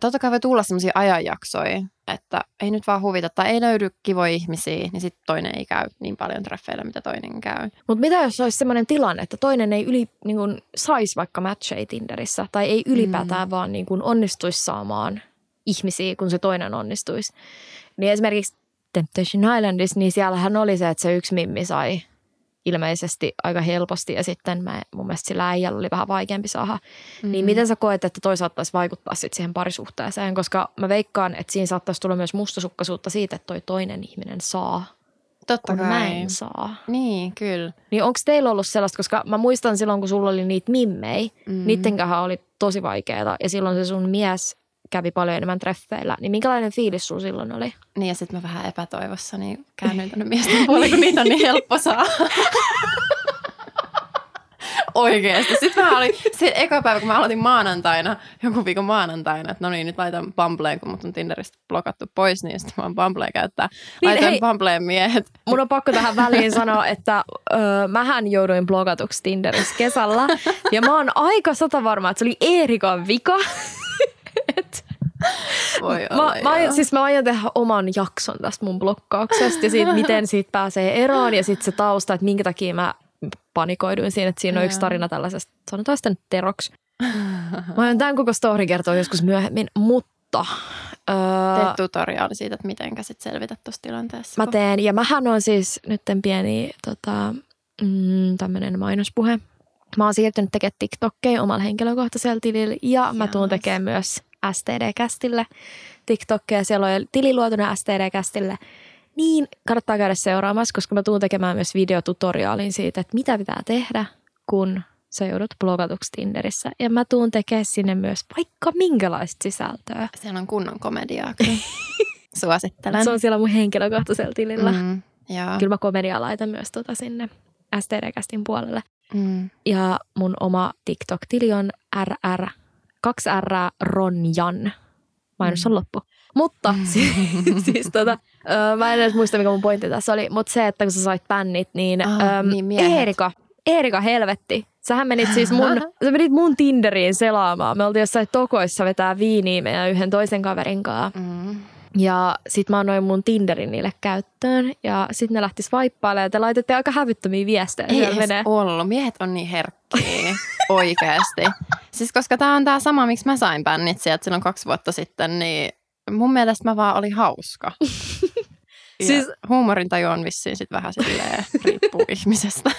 Totta kai voi tulla sellaisia ajanjaksoja, että ei nyt vaan huvita tai ei löydy kivoja ihmisiä, niin sitten toinen ei käy niin paljon treffeillä, mitä toinen käy. Mutta mitä jos olisi sellainen tilanne, että toinen ei yli, niin kun, saisi vaikka matcheja Tinderissä tai ei ylipäätään mm. vaan niin kun, onnistuisi saamaan ihmisiä, kun se toinen onnistuisi. Niin esimerkiksi Temptation Islandissa, niin siellähän oli se, että se yksi mimmi sai ilmeisesti aika helposti ja sitten mä, mun mielestä sillä äijällä oli vähän vaikeampi saada. Mm. Niin miten sä koet, että toi saattaisi vaikuttaa sitten siihen parisuhteeseen? Koska mä veikkaan, että siinä saattaisi tulla myös mustasukkaisuutta siitä, että toi toinen ihminen saa, Totta kun mä en saa. Niin, kyllä. Niin onko teillä ollut sellaista, koska mä muistan silloin, kun sulla oli niitä mimmei, Mm. mm. niittenkähän oli tosi vaikeaa ja silloin se sun mies kävi paljon enemmän treffeillä. Niin minkälainen fiilis sulla silloin oli? Niin ja sitten mä vähän epätoivossa niin käännyin tänne miesten puolelle, kun niitä on niin helppo saa. Oikeesti. Sitten mä olin, se eka päivä, kun mä aloitin maanantaina, joku viikon maanantaina, että no niin, nyt laitan Bumbleen, kun mut on Tinderistä blokattu pois, niin sitten mä oon Bumbleen käyttää. Niin, Laitoin hei. Bumbleen miehet. Mun on pakko tähän väliin sanoa, että öö, mähän jouduin blogatuksi Tinderissä kesällä. Ja mä oon aika sata varma, että se oli Eerikan vika. Et Voi mä, olla, mä, joo. siis mä aion tehdä oman jakson tästä mun blokkauksesta ja siitä, miten siitä pääsee eroon ja sitten se tausta, että minkä takia mä panikoiduin siinä, että siinä on yksi tarina tällaisesta, sanotaan sitten teroksi. Mä aion tämän koko story kertoa joskus myöhemmin, mutta öö, Teet tutoriaali siitä, että miten sit selvitä tuossa tilanteessa. mä teen. Ja mähän on siis nyt pieni tota, mm, tämmöinen mainospuhe. Mä oon siirtynyt tekemään TikTokkeja omalla henkilökohtaisella tilillä ja mä tuun tekemään myös STD-kästille TikTokkeja. Siellä on jo tili luotuna STD-kästille. Niin kannattaa käydä seuraamassa, koska mä tuun tekemään myös videotutoriaalin siitä, että mitä pitää tehdä, kun sä joudut blogatuksi Tinderissä. Ja mä tuun tekemään sinne myös vaikka minkälaista sisältöä. Siellä on kunnon komediaa. Suosittelen. Se on siellä mun henkilökohtaisella tilillä. Mm. Mm, joo. Kyllä mä komediaa laitan myös tota sinne STD-kästin puolelle. Mm. Ja mun oma TikTok-tili on RR, 2 R Ronjan. Mainos on loppu. Mutta siis, siis tota, ö, mä en edes muista, mikä mun pointti tässä oli, mutta se, että kun sä sait bännit, niin, Ah, öm, niin miehet. Eerika, Eerika helvetti. Sähän menit siis mun, sä menit mun Tinderiin selaamaan. Me oltiin jossain tokoissa vetää viiniä meidän yhden toisen kaverin kanssa. Mm. Ja sit mä annoin mun Tinderin niille käyttöön. Ja sit ne lähti swaippailemaan ja te laitatte aika hävyttömiä viestejä. Ei edes menee. ollut. Miehet on niin herkkiä. Oikeasti. Siis koska tämä on tämä sama, miksi mä sain bännit sieltä silloin kaksi vuotta sitten, niin mun mielestä mä vaan olin hauska. Ja Siis- huumorintaju on vissiin sit vähän silleen, riippuu ihmisestä.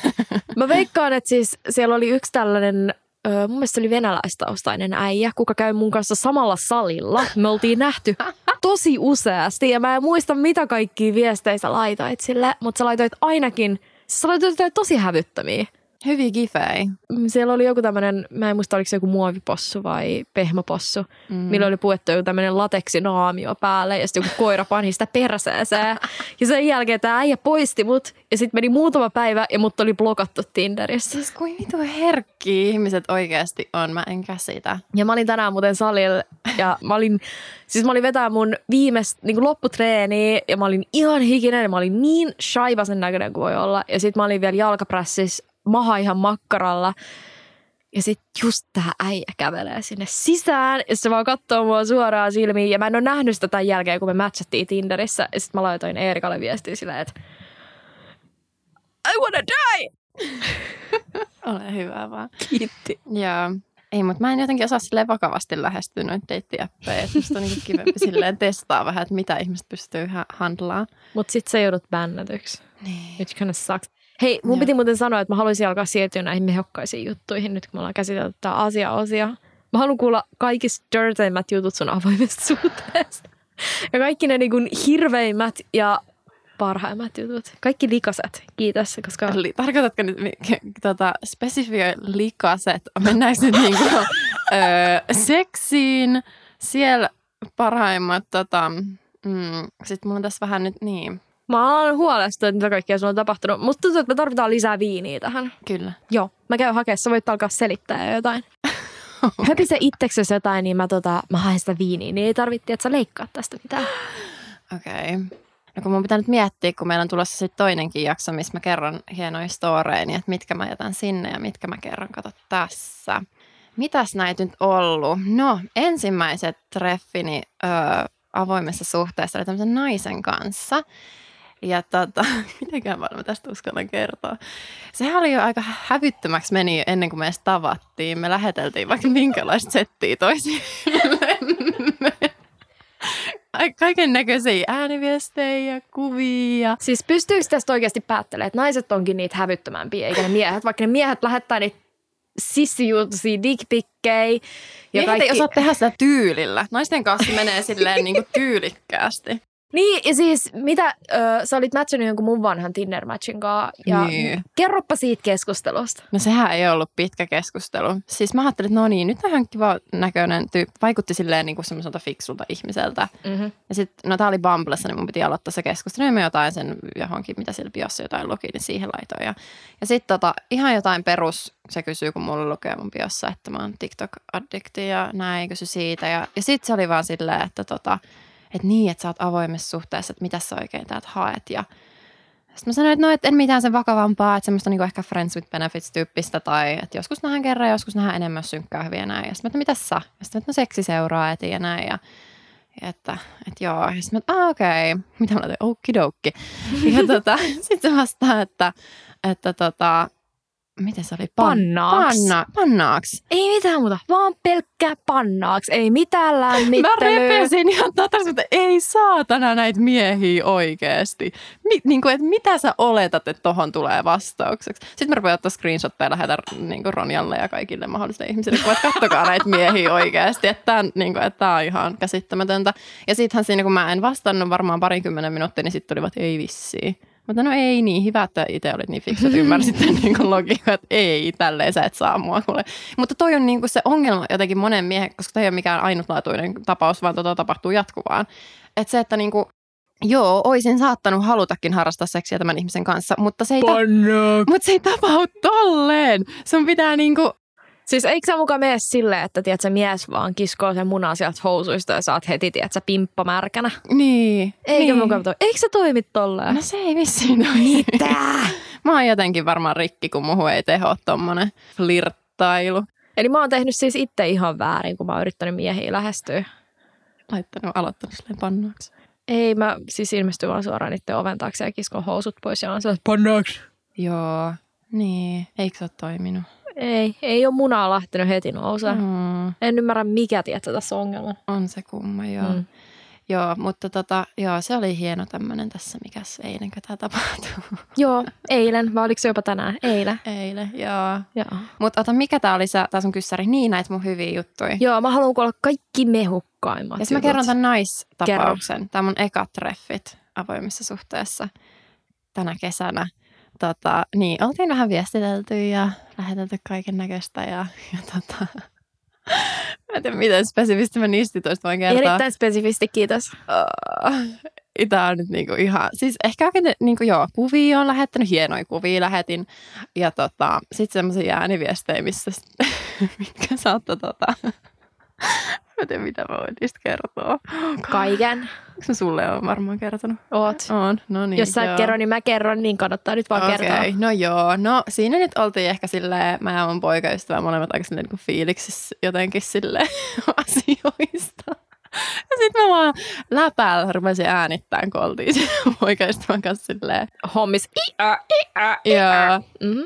Mä veikkaan, että siis siellä oli yksi tällainen, ö, mun mielestä se oli venäläistaustainen äijä, kuka käy mun kanssa samalla salilla. Me oltiin nähty tosi useasti ja mä en muista mitä kaikkia viestejä sä laitoit sille, mutta sä laitoit ainakin, sä laitoit tosi hävyttömiä. Hyviä gifei. Mm, Siellä oli joku tämmöinen, mä en muista oliko se joku muovipossu vai pehmopossu, Mm. millä oli puettu joku tämmöinen lateksinaamio päälle ja sitten joku koira pani sitä perseeseen. Ja sen jälkeen tämä äijä poisti mut ja sitten meni muutama päivä ja mut oli blokattu Tinderissä. Siis kuin vitu herkkiä ihmiset oikeasti on, mä en käsitä. Ja mä olin tänään muuten salilla ja mä olin, siis mä olin vetää mun viimeistä niin lopputreeniä ja mä olin ihan hikinen ja mä olin niin shaivasen näköinen kuin voi olla. Ja sit mä olin vielä jalkaprässissä, maha ihan makkaralla. Ja sit just tää äijä kävelee sinne sisään ja se vaan katsoo mua suoraan silmiin. Ja mä en ole nähnyt sitä tämän jälkeen, kun me matchattiin Tinderissä. Ja sit mä laitoin Eerikalle viestiä silleen, että I wanna die! Ole hyvä vaan. Kiitti. Joo. Ei, mutta mä en jotenkin osaa silleen vakavasti lähestyä noita deittiäppejä. Että musta on niin kivempi silleen testaa vähän, että mitä ihmiset pystyy handlaamaan. Mutta sit sä joudut bännätyksi. Niin. Which kind of sucks. Hei, mun Joo. piti muuten sanoa, että mä haluaisin alkaa siirtyä näihin mehokkaisiin juttuihin nyt, kun me ollaan käsitelty tää asia-osia. Mä haluan kuulla kaikista dirteimmät jutut sun avoimesta suhteesta. Ja kaikki ne niin hirveimmät ja parhaimmat jutut. Kaikki likaset. Kiitos, koska Li- tarkoitatko nyt tota, spesifioi likaset? Mennäänkö nyt niinku, öö, seksiin, siellä parhaimmat, tota, mm, sitten mulla on tässä vähän nyt niin, mä oon huolestunut, että mitä kaikkea sulla on tapahtunut. Musta tuntuu, että me tarvitaan lisää viiniä tähän. kyllä. Joo, mä käyn hakemaan, sä voit alkaa selittää jo jotain. Höpise itseksesi jotain, niin mä, tota, mä haen sitä viiniä, niin ei tarvitse, että sä leikkaat tästä mitään. Okei. Okay. No kun mun pitää nyt miettiä, kun meillä on tulossa sitten toinenkin jakso, missä mä kerron hienoja storeja, niin että mitkä mä jätän sinne ja mitkä mä kerron, kato tässä. Mitäs näitä nyt ollut? No, ensimmäiset treffini öö, avoimessa suhteessa oli tämmöisen naisen kanssa. Ja tota, mitenkään paljon mä tästä uskallan kertoa. Sehän oli jo aika hävyttömäksi meni ennen kuin me edes tavattiin. Me läheteltiin vaikka minkälaista settiä toisillemme. Kaiken näköisiä ääniviestejä ja kuvia. Siis pystyykö tästä oikeasti päättelemään, että naiset onkin niitä hävyttömämpiä, eikä ne miehet, vaikka ne miehet lähettää niitä sissijuutuisia dickpikkejä. Ja Miehet kaikki... ei osaa tehdä sitä tyylillä. Naisten kanssa menee silleen niin kuin tyylikkäästi. Niin, ja siis mitä, ö, sä olit matchannut jonkun mun vanhan Tinder-matchin kanssa, ja Niin. kerropa siitä keskustelusta. No sehän ei ollut pitkä keskustelu. Siis mä ajattelin, että no niin, nyt on ihan kiva näköinen tyyppi. Vaikutti silleen niin kuin semmoiselta fiksulta ihmiseltä. Mm-hmm. Ja sitten, no tää oli Bumblessa, niin mun piti aloittaa se keskustelu. Ja mä jotain sen johonkin, mitä siellä biossa jotain luki, niin siihen laitoin. Ja, ja sitten tota, ihan jotain perus, se kysyy, kun mulla lukee mun biossa, että mä oon TikTok-addikti ja näin, kysy siitä. Ja, ja sitten se oli vaan silleen, että tota, että niin, että sä oot avoimessa suhteessa, että mitä sä oikein täältä haet. Ja sitten mä sanoin, että no, et en mitään sen vakavampaa, että semmoista niinku ehkä friends with benefits tyyppistä tai että joskus nähdään kerran, joskus nähdään enemmän synkkää hyviä näin. Ja sitten mä, että mitä sä? Ja sitten että no seksi seuraa etiin ja näin. Ja, ja että, että joo. Ja sitten mä, että okei. Okay. Mitä mä laitan? Okidoki. Ja tota, sitten se vastaa, että, että tota, miten se oli? Pannaaks. Panna, pannaaks. Ei mitään muuta, vaan pelkkää pannaaks, ei mitään Mä lämmittelyä. repesin ihan tatas, että ei saatana näitä miehiä oikeesti. Mi- niin kuin, että mitä sä oletat, että tohon tulee vastaukseksi? Sitten mä rupean ottaa screenshotteja ja lähetän niin Ronjalle ja kaikille mahdollisille ihmisille, kun kattokaa näitä miehiä oikeasti, että tämä niin tää on ihan käsittämätöntä. Ja sittenhän siinä, kun mä en vastannut varmaan parinkymmenen minuuttia, niin sitten tulivat, ei vissiin. Mutta no ei niin, hyvä, että itse olit niin fiksu, että ymmärsit tämän niin kuin logiikan, että ei, tälleen sä et saa mua kuule. Mutta toi on niin kuin se ongelma jotenkin monen miehen, koska tämä ei ole mikään ainutlaatuinen tapaus, vaan tota tapahtuu jatkuvaan. Että se, että niin kuin, joo, oisin saattanut halutakin harrastaa seksiä tämän ihmisen kanssa, mutta se ei, ta- mutta se ei tapahdu tolleen. Sun pitää niinku, Siis eikö sä mukaan mene silleen, että tiedät, mies vaan kiskoo sen munan sieltä housuista ja saat heti, tiedät, sä pimppa märkänä? niin. Eikä niin. mukaan toi. Eikö sä toimi tolleen? No se ei vissiin ole. Mitä? Mä oon jotenkin varmaan rikki, kun muhu ei teho tommonen flirttailu. Eli mä oon tehnyt siis itse ihan väärin, kun mä oon yrittänyt miehiä lähestyä. Laittanut, aloittanut silleen pannuaksi. Ei, mä siis ilmestyn vaan suoraan niiden oven taakse ja kiskon housut pois ja on sellainen, pannaaks. Joo. Niin, eikö se ole toiminut? Ei, ei ole munaa lähtenyt heti nousee. Mm. En ymmärrä, mikä tiedätkö, tässä on ongelma. on se kumma, joo. Mm. Joo, mutta tota, joo, se oli hieno tämmönen tässä, mikäs eilen, kun tämä tapahtuu. Joo, eilen, vai oliko se jopa tänään? Eilen. Eilen, joo. Joo. Mutta ota, mikä tää oli tää sun kyssäri? Niin, näitä mun hyviä juttuja. Joo, mä haluan kuulla kaikki mehukkaimmat Ja mä kerron tämän naistapauksen. Tämä mun ekat treffit avoimessa suhteessa tänä kesänä. Tota, niin, oltiin vähän viestitelty ja lähetelty kaiken näköistä ja, ja tota, mä en tiedä miten spesifisti mä niistä toista voin kertoa. Erittäin spesifisti, kiitos. Uh, Tämä on nyt niinku ihan, siis ehkä oikein niinku joo, kuvia on lähettänyt, hienoja kuvia lähetin. Ja tota, sitten semmoisia ääniviestejä, missä, mitkä saattoi tota, mä en tiedä mitä mä voin niistä kertoa. Kaiken. Onko mä sulle on varmaan kertonut? Oot. On, no niin. Jos sä et kerro, niin mä kerron, niin kannattaa nyt vaan Okei, kertoa. no joo. No siinä nyt oltiin ehkä silleen, mä ja mun poikaystävä molemmat aika silleen niin fiiliksissä jotenkin silleen asioista. Ja sit mä vaan läpäällä rupesin äänittämään, kun oltiin poikaystävän kanssa silleen. Hommis. I-ä, i-ä, Joo. mm-hmm.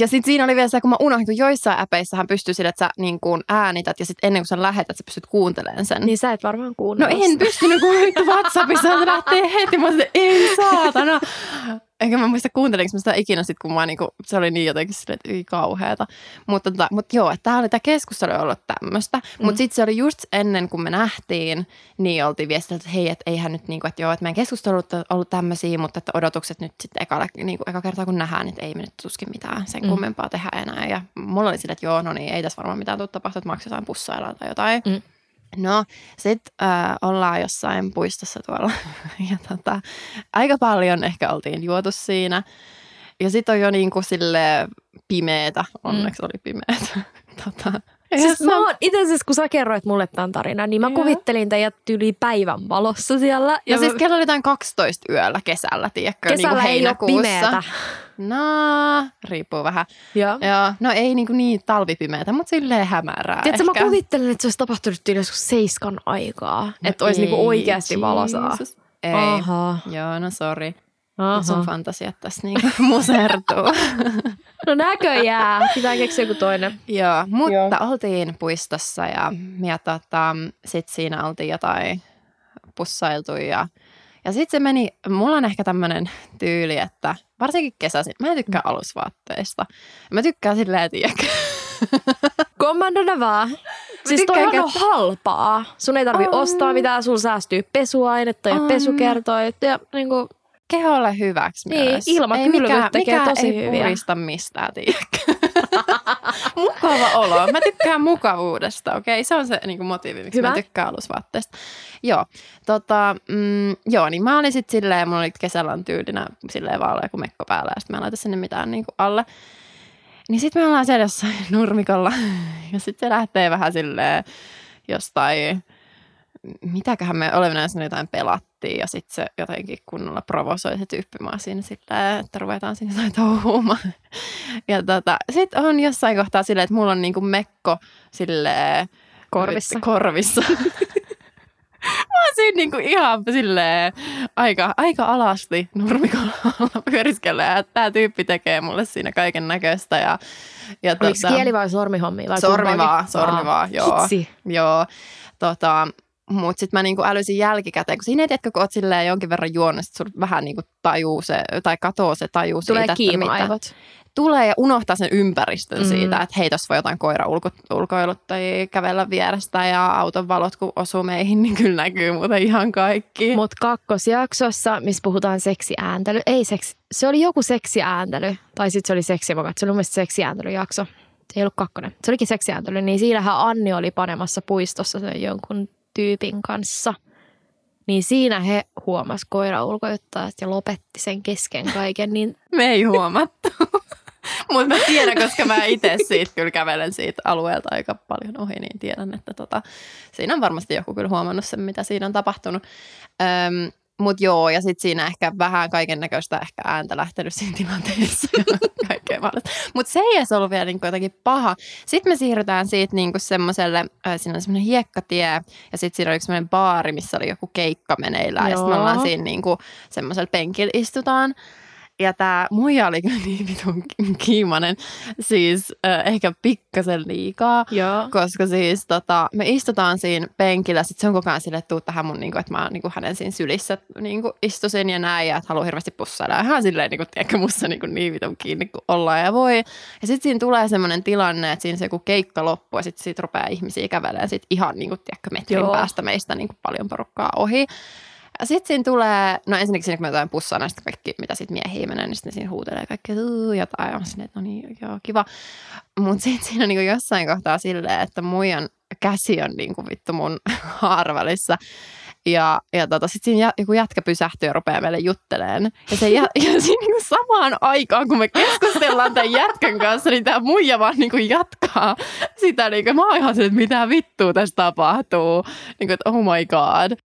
Ja sitten siinä oli vielä se, kun mä unohdin, kun joissain äpeissähän pystyy sille, että sä niin kuin äänität ja sitten ennen kuin sä lähetät, sä pystyt kuuntelemaan sen. Niin sä et varmaan No kuunnella en sitä. pystynyt, kun vittu WhatsAppissa se lähtee heti. Mä sanoin, ei saatana. Enkä mä muista kuuntelinko mä sitä ikinä sit, kun mä niinku, se oli niin jotenkin silleen, että ei kauheata. Mutta, tota, mutta joo, että tää oli tää keskustelu ollut tämmöistä. Mm. Mutta sitten se oli just ennen kuin me nähtiin, niin oltiin viestillä, että hei, että eihän nyt niinku, että joo, että meidän keskustelu on ollut tämmöisiä, mutta että odotukset nyt sitten ekalla, niinku, eka kertaa kun nähdään, niin ei me nyt tuskin mitään sen Mm. kummempaa tehdä enää. Ja mulla oli silleen, että joo, no niin, ei tässä varmaan mitään tule tapahtua, että maksetaan pussaillaan tai jotain. Mm. No, sitten äh, ollaan jossain puistossa tuolla ja tota, aika paljon ehkä oltiin juotu siinä. Ja sitten on jo niin kuin sille pimeetä, onneksi oli pimeätä. tota, Siis mä oon itse asiassa, kun sä kerroit mulle tämän tarinan, niin mä Joo. kuvittelin teidät yli päivän valossa siellä. ja mä- siis kello oli jotain 12 yöllä kesällä, tiedätkö, niin kesällä kuin ei ole pimeätä. No, riippuu vähän. Joo. Joo, no ei niin, kuin niin talvipimeätä, mutta silleen hämärää Tiedätkö, mä ehkä. kuvittelen, että se olisi tapahtunut yli joskus seiskan aikaa. että olisi niinku No Ei, oikeasti valosaa. Ei. Aha. Joo, no sori. Aha. Sun fantasiat tässä niinku musertuu. No näköjään. Pitää keksiä joku toinen. Joo, mutta Joo. oltiin puistossa ja, ja tota, sitten siinä oltiin jotain pussailtu ja, ja sitten se meni, mulla on ehkä tämmöinen tyyli, että varsinkin kesäisin, mä en tykkää alusvaatteista. Mä tykkään silleen, tiedätkö, Kommandona vaan. Siis toi tykkään on halpaa. Sun ei tarvi On. ostaa mitään, sun säästyy pesuainetta ja On. pesukertoit ja niinku, keholle hyväksi Niin, myös. ilmakylvyt ei tekee mikään tosi ei hyviä. purista mistään, tiedätkö. Mukava olo. Mä tykkään mukavuudesta, okei? Okay? Se on se niin kuin motiivi, miksi Hyvä. mä tykkään alusvaatteista. Joo, tota, mm, joo, niin mä olin sitten silleen, mulla oli kesällä on tyylinä silleen vaalea kuin mekko päällä, ja sitten mä en laita sinne mitään niin kuin alle. Niin sitten me ollaan siellä jossain nurmikolla, ja sitten se lähtee vähän silleen jostain, mitäköhän me olemme sinne jotain pelattiin, ja sitten se jotenkin kunnolla provosoi se tyyppi mua siinä silleen, että ruvetaan siinä jotain touhuumaan. Ja tota, sitten on jossain kohtaa silleen, että mulla on niinku mekko silleen, Korvissa. Korvissa. Mä oon siinä niinku ihan silleen aika, aika alasti nurmikolla pyöriskellä ja tää tyyppi tekee mulle siinä kaiken näköistä. Ja, ja oliko kieli vai sormihommia? Vai Sormi vaan, sormi Aa, vaan, joo. Hitsi. Joo, tota, mutta sitten mä niinku älysin jälkikäteen, kun siinä ei tiedätkö, kun oot silleen jonkin verran juonut, sit sulla vähän niinku tajuu se, tai katoo se tajuu Tulee siitä, että mitä- tulee ja unohtaa sen ympäristön Mm. siitä, että hei, tuossa voi jotain koira ulko, ulkoilut tai kävellä vierestä ja auton valot, kun osuu meihin, niin kyllä näkyy muuten ihan kaikki. Mutta kakkosjaksossa, missä puhutaan seksiääntely, ei seksi, se oli joku seksiääntely, tai sitten se oli seksimokat, se oli mun mielestä seksiääntelyjakso. Se ei ollut kakkonen, se olikin seksiääntely, niin siinähän Anni oli panemassa puistossa sen jonkun tyypin kanssa. Niin siinä he huomas koira ulkoittaa ja lopetti sen kesken kaiken, niin Me ei huomattu. Mutta mä tiedän, koska mä itse siitä kyllä kävelen siitä alueelta aika paljon ohi, niin tiedän, että tota, siinä on varmasti joku kyllä huomannut sen, mitä siinä on tapahtunut. Öm, Mutta joo, ja sitten siinä ehkä vähän kaiken näköistä ehkä ääntä lähtenyt siinä tilanteessa kaikkea mahdollista. Mutta se ei edes ollut vielä niinku jotenkin paha. Sitten me siirrytään siitä niinku semmoiselle, äh, siinä on semmoinen hiekkatie, ja sitten siinä oli semmoinen baari, missä oli joku keikka meneillään, ja sitten me Joo. ollaan siinä niinku semmoisella penkillä istutaan. Ja tämä muija oli kyllä niin vitun kiimainen, siis äh, ehkä pikkasen liikaa. joo. Koska siis tota, me istutaan siinä penkillä, sitten se on koko ajan silleen, että tuu tähän mun, niinku, että mä niinku, hänen siinä sylissä niinku, istusin ja näin, ja että haluan hirveästi pussailla. Ja hän silleen, niinku, tiedätkö, musta niinku, niin vitun kiinni kuin ollaan ja voi. Ja sitten siinä tulee semmoinen tilanne, että siinä se joku keikka loppuu, ja sitten siitä rupeaa ihmisiä kävelemään sit ihan niinku, tiedätkö, metrin Joo. päästä meistä niinku, paljon porukkaa ohi. Sitten siinä tulee, no ensinnäkin siinä kun me jotain pussaa näistä kaikki, mitä sitten miehiä menee, niin sitten siinä huutelee kaikkea "Uu", jotain. Ja mä sinne, että no niin, joo, kiva. Mutta sitten siinä on niinku jossain kohtaa silleen, että muijan käsi on niinku vittu mun haarvälissä. Ja, ja tota, sitten siinä joku jätkä pysähtyy ja rupeaa meille jutteleen. Ja, se jä, ja siinä niinku samaan aikaan, kun me keskustellaan tämän jätkän kanssa, niin tämä muija vaan niinku jatkaa sitä. Niinku, mä oon ihan se, että mitä vittua tässä tapahtuu. Niinku, että oh my god.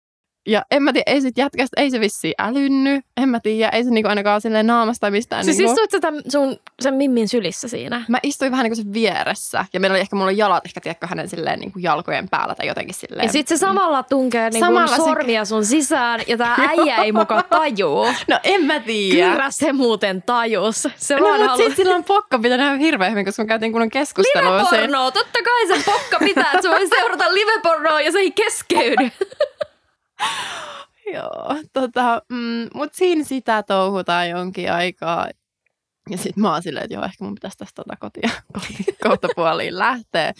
Ja en mä tiedä, ei sit jätkästä, ei se vissiin älynny. En mä tiedä, ei se niinku ainakaan silleen naamasta tai mistään. Siis niinku... istuit sä tämän sun, sen Mimmin sylissä siinä? Mä istuin vähän niin kuin sen vieressä. Ja meillä oli ehkä, mulla oli jalat ehkä, tiedätkö, hänen silleen niin kuin jalkojen päällä tai jotenkin silleen. Ja sit se samalla tunkee niin Samalla kuin se- sormia sun sisään ja tää äijä ei muka tajuu. No en mä tiedä. Kyllä se muuten tajus. Se No, mutta halu... sit silloin pokka pitää nähdä hirveän hyvin, koska me käytiin kunnon keskustelua. Se, Livepornoa, totta kai se pokka pitää, että se voi seurata livepornoa ja se ei keskeydy. joo, tota, mm, mut siinä sitä touhutaan jonkin aikaa. Ja sit mä oon silleen, että joo, ehkä mun pitäisi tästä tota kotia, kohta puoliin lähteä.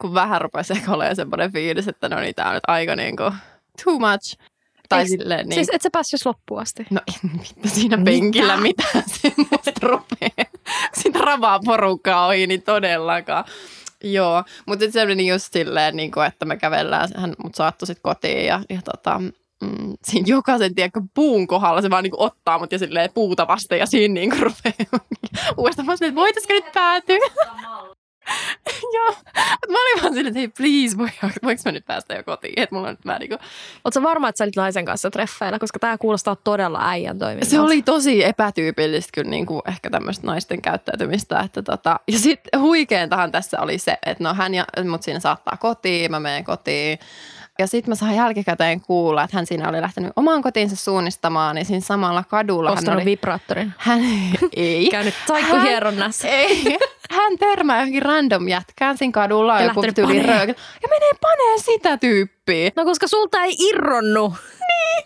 Kun vähän rupesi ehkä olemaan semmoinen fiilis, että no niin, tää on nyt aika niinku too much. Tai Eiks- silleen niin. Siis et sä päässyt loppuun asti. No en vittu siinä Mitä? penkillä mitään semmoista rupea. Sitä ravaa porukkaa ohi, niin todellakaan. Joo, mutta se meni just silleen, niin kuin, että me kävellään, hän mut saattoi sitten kotiin ja, ja tota, mm, siinä jokaisen tiedätkö, puun kohdalla se vaan niin kuin ottaa mut ja silleen puuta vasten ja siinä niin kuin rupeaa uudestaan. Mä että voitaisiko nyt päätyä? Joo, mä olin vaan silleen, että hei please, voi, voinko mä nyt päästä jo kotiin? Että mulla on nyt mä niin kuin, Oletko varma, että sä olit naisen kanssa treffeillä, koska tämä kuulostaa todella äijän toiminnalta. Se oli tosi epätyypillistä kyllä niin kuin ehkä tämmöistä naisten käyttäytymistä. Että tota, ja sitten huikeentahan tässä oli se, että no hän ja, mut siinä saattaa kotiin, mä menen kotiin. Ja sitten mä sain jälkikäteen kuulla, että hän siinä oli lähtenyt omaan kotiinsa suunnistamaan, niin siinä samalla kadulla hän Ostanut oli... vibraattorin. hän ei. Käynyt taikkuhieronnassa. Ei. Hän törmää johonkin random jätkään siinä kadulla. Ja joku tyyli Ja menee panee sitä tyyppiä. No koska sulta ei irronnu.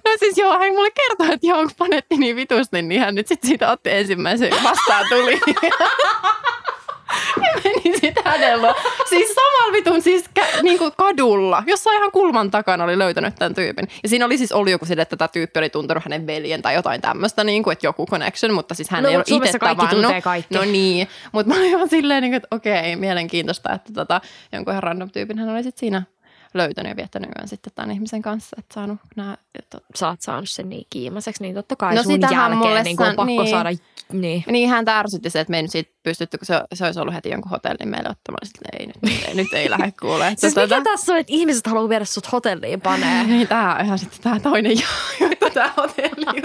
No siis joo, hän mulle kertoi, että joo, kun panetti niin vitusti, niin hän nyt sitten siitä otti ensimmäisen vastaan tuli. ja meni hänellä. Siis samalla vitun siis kä- niinku kadulla, jossain ihan kulman takana oli löytänyt tämän tyypin. Ja siinä oli siis ollut joku sille, että tämä tyyppi oli tuntenut hänen veljen tai jotain tämmöistä, niinku, että joku connection, mutta siis hän No, ei ole itse kaikki tavannut. kaikki. No niin, mutta mä olin vaan silleen, niinku, että okei, mielenkiintoista, että tota, jonkun ihan random tyypin hän oli sitten siinä löytänyt ja viettänyt yön sitten tämän ihmisen kanssa, että saanut nämä Sä oot saanut sen niin kiimaseksi, niin totta kai No sun jälkeen mulle niin on san- pakko niin. saada. Niin. Niin hän ärsytti se, että me ei nyt siitä pystytty, kun se, se olisi ollut heti jonkun hotellin meille ottamaan. Sitten ei, nyt, ei, nyt ei lähde kuulee. Siis mikä tässä on, että ihmiset haluaa viedä sut hotelliin panee? Niin, tämä on ihan sitten tämä toinen juttu, tämä hotelli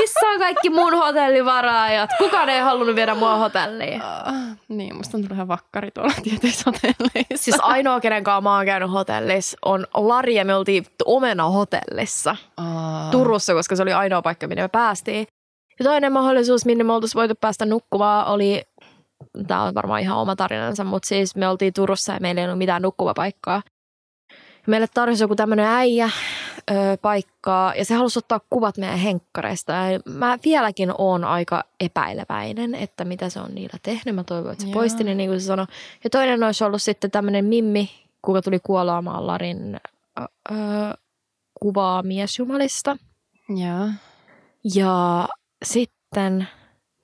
Missä on kaikki mun hotellivaraajat? Kukaan ei halunnut viedä mua hotelliin. Niin, musta on tullut ihan vakkari tuolla tietyissä hotelleissa. Siis ainoa, kenen kanssa mä oon käynyt hotellissa, on Lari ja me oltiin Omena hotellissa Aa. Turussa, koska se oli ainoa paikka, minne me päästiin. Ja toinen mahdollisuus, minne me oltaisiin voitu päästä nukkumaan, oli, tämä on varmaan ihan oma tarinansa, mutta siis me oltiin Turussa ja meillä ei ollut mitään nukkuvapaikkaa. Meille tarjosi joku tämmöinen äijä ö, paikkaa ja se halusi ottaa kuvat meidän henkkareista. Ja mä vieläkin oon aika epäileväinen, että mitä se on niillä tehnyt. Mä toivon, että se Joo. poisti ne, niin kuin se sanoi. Ja toinen olisi ollut sitten tämmöinen Mimmi, kuka tuli kuolaamaan Larin ö, ö, kuvaa miesjumalista. Joo. Ja sitten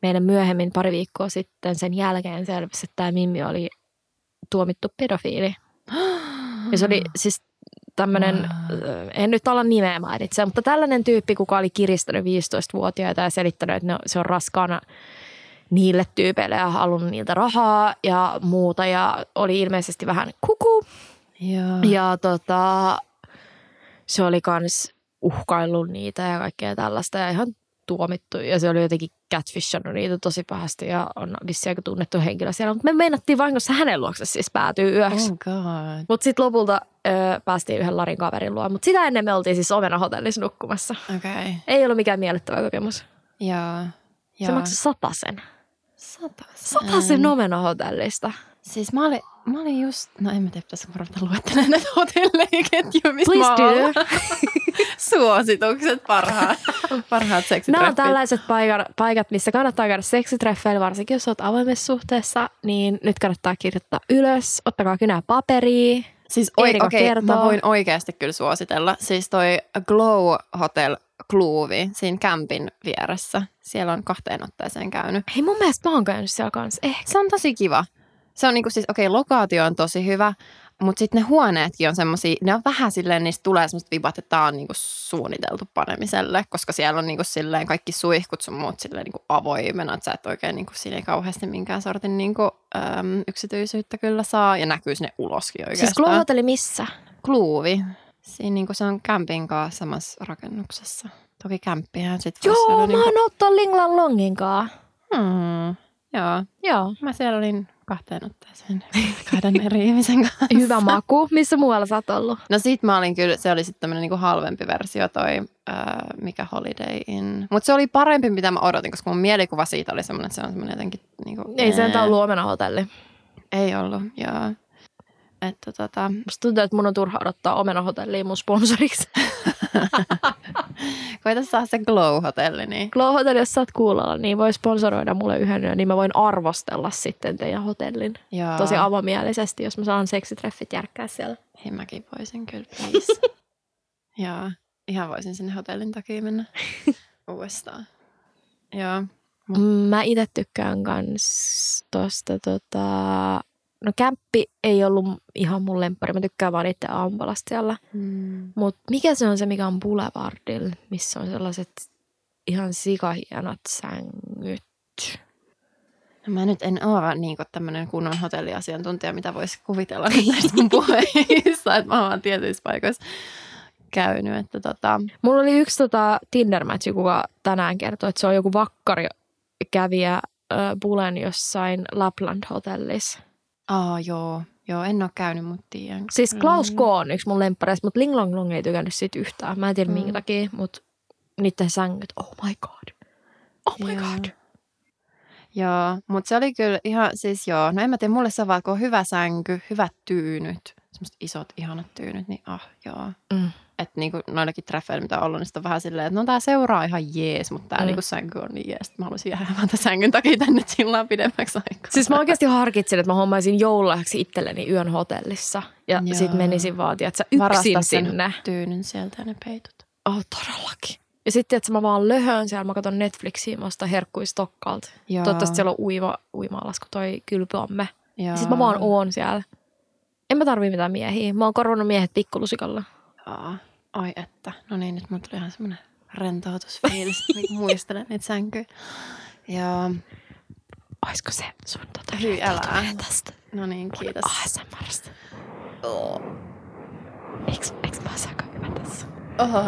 meidän myöhemmin pari viikkoa sitten sen jälkeen selvisi, että tämä Mimmi oli tuomittu pedofiili. Ja se oli siis tämmöinen, Wow. en nyt ala nimeä mainitse, mutta tällainen tyyppi, kuka oli kiristänyt 15-vuotiaita ja selittänyt, että no, se on raskaana niille tyypeille ja halunnut niiltä rahaa ja muuta. Ja oli ilmeisesti vähän kuku. Joo. Ja tota, se oli kans uhkaillut niitä ja kaikkea tällaista ja ihan tuomittu. Ja se oli jotenkin catfishannut niitä tosi pahasti ja on vissiin aika tunnettu henkilö siellä. Mutta me meinattiin vahingossa hänen luokse siis päätyy yöksi. Oh. Mutta sitten lopulta ö, päästiin yhden Larin kaverin luo. Mutta sitä ennen me oltiin siis Omena hotellissa nukkumassa. Okay. Ei ollut mikään miellyttävä kokemus. Joo. Se maksoi satasen. Satasen. Satasen Omena hotellista. Siis mä olin, mä olin just, no en mä tiedä, pitäisikö ruveta luettelemaan näitä hotelleiketjuja, missä Please mä do. Suositukset parhaat, parhaat Nämä on seksitreffit. tällaiset paikat, paikat, missä kannattaa käydä seksitreffeillä, varsinkin jos olet avoimessa suhteessa, niin nyt kannattaa kirjoittaa ylös. Ottakaa kynää paperia. Siis oi, Erika okei, kertoo. mä voin oikeasti kyllä suositella. Siis toi Glow Hotel Kluuvi siinä kämpin vieressä. Siellä on kahteen otteeseen käynyt. Hei mun mielestä mä oon käynyt siellä kanssa. Ehkä. Se on tosi kiva. Se on niinku siis, okei, lokaatio on tosi hyvä, mutta sitten ne huoneetkin on semmoisia, ne on vähän silleen, niistä tulee semmoista vibat, että tää on niinku suunniteltu panemiselle, koska siellä on niinku silleen kaikki suihkut sun muut silleen niinku avoimena, että sä et oikein niinku siinä ei kauheasti minkään sortin niinku, äm, yksityisyyttä kyllä saa, ja näkyy sinne uloskin oikeastaan. Siis Hotelli missä? Kluuvi. Siinä niin kuin se on kämpin kanssa samassa rakennuksessa. Toki kämppihän sitten Joo, mä niin oon ottaa Linglan Longin kaa. Hmm, joo, Joo. mä siellä olin kahteen otteeseen kahden eri ihmisen kanssa. Hyvä maku. Missä muualla sä oot ollut? No sit mä olin kyllä, se oli sitten tämmönen niinku halvempi versio toi, ää, mikä Holiday Inn. Mutta se oli parempi, mitä mä odotin, koska mun mielikuva siitä oli semmoinen, että se on semmoinen jotenkin niinku... Ei se entä ollut omenahotelli. Ei ollut, joo. Että tota, Musta tuntuu, että mun on turha odottaa omenahotellia mun sponsoriksi. koita saa se Glow-hotelli, niin Glow Hotel, jos sä oot kuulolla, niin voi sponsoroida mulle yhden yön, niin mä voin arvostella sitten teidän hotellin. joo. Tosi avomielisesti, jos mä saan seksitreffit järkkää siellä. Hei, mäkin voisin kyllä, please. joo, ihan voisin sinne hotellin takia mennä uudestaan. Joo. Mä itse tykkään kans tosta tota... No kämppi ei ollut ihan mun lemppari. Mä tykkään vaan itse aamupalasta siellä. Mm. Mut mikä se on se, mikä on Boulevardilla, missä on sellaiset ihan sikahienot sängyt? No mä nyt en ole niin tämmöinen kunnon hotelliasiantuntija, mitä voisi kuvitella näistä mun puheista, että mä oon vaan tietyissä paikoissa käynyt. Että tota, Mulla oli yksi tota tinder kuka tänään kertoi, että se on joku vakkari kävijä äh, Bulen jossain Lapland-hotellissa. Aa joo, joo, en ole käynyt, mutta tiedän. Siis Klaus Mm. K on yksi mun lemppareista, mutta Ling Long Long ei tykännyt siitä yhtään. Mä en tiedä Mm. minkä takia, mutta niiden sängyt, oh my god. Oh my Joo. god. Joo, mutta se oli kyllä ihan, siis joo, no en mä tiedä, mulle se vaan, kun on hyvä sänky, hyvät tyynyt, semmoiset isot ihanat tyynyt, niin ah joo. Mm. Että niinku noillakin treffeillä, mitä on ollut, niin on vähän silleen, että no tää seuraa ihan jees, mutta tää Mm. niinku sänky on niin jees. että Mä haluaisin jäädä vaan tämän sängyn takia tänne chillaan pidemmäksi aikaa. Siis mä oikeasti harkitsin, että mä hommaisin joululahjaksi itselleni yön hotellissa. Ja Joo. sit menisin vaan, tiedätkö, yksin Varastaa sen sinne. tyynyn sieltä ja ne peitut. Oh, todellakin. Ja sitten, että mä vaan löhön siellä, mä katson Netflixiä, mä ostan herkkuja Stokkalta. Joo. Toivottavasti siellä on uima, uima-alas, kun toi kylpyamme. Ja sitten mä vaan oon siellä. En mä tarvii mitään miehiä. Mä oon korvannut miehet pikkulusikalla. Joo. Ai että. No niin, nyt mulla tuli ihan semmoinen rentoutusfiilis, niin muistelen niitä sänkyjä. Joo. Oisko se sun tota Hyi, älä. tästä No niin, kiitos. ASMRstä? Eiks, eiks mä osaa hyvä tässä? Oho.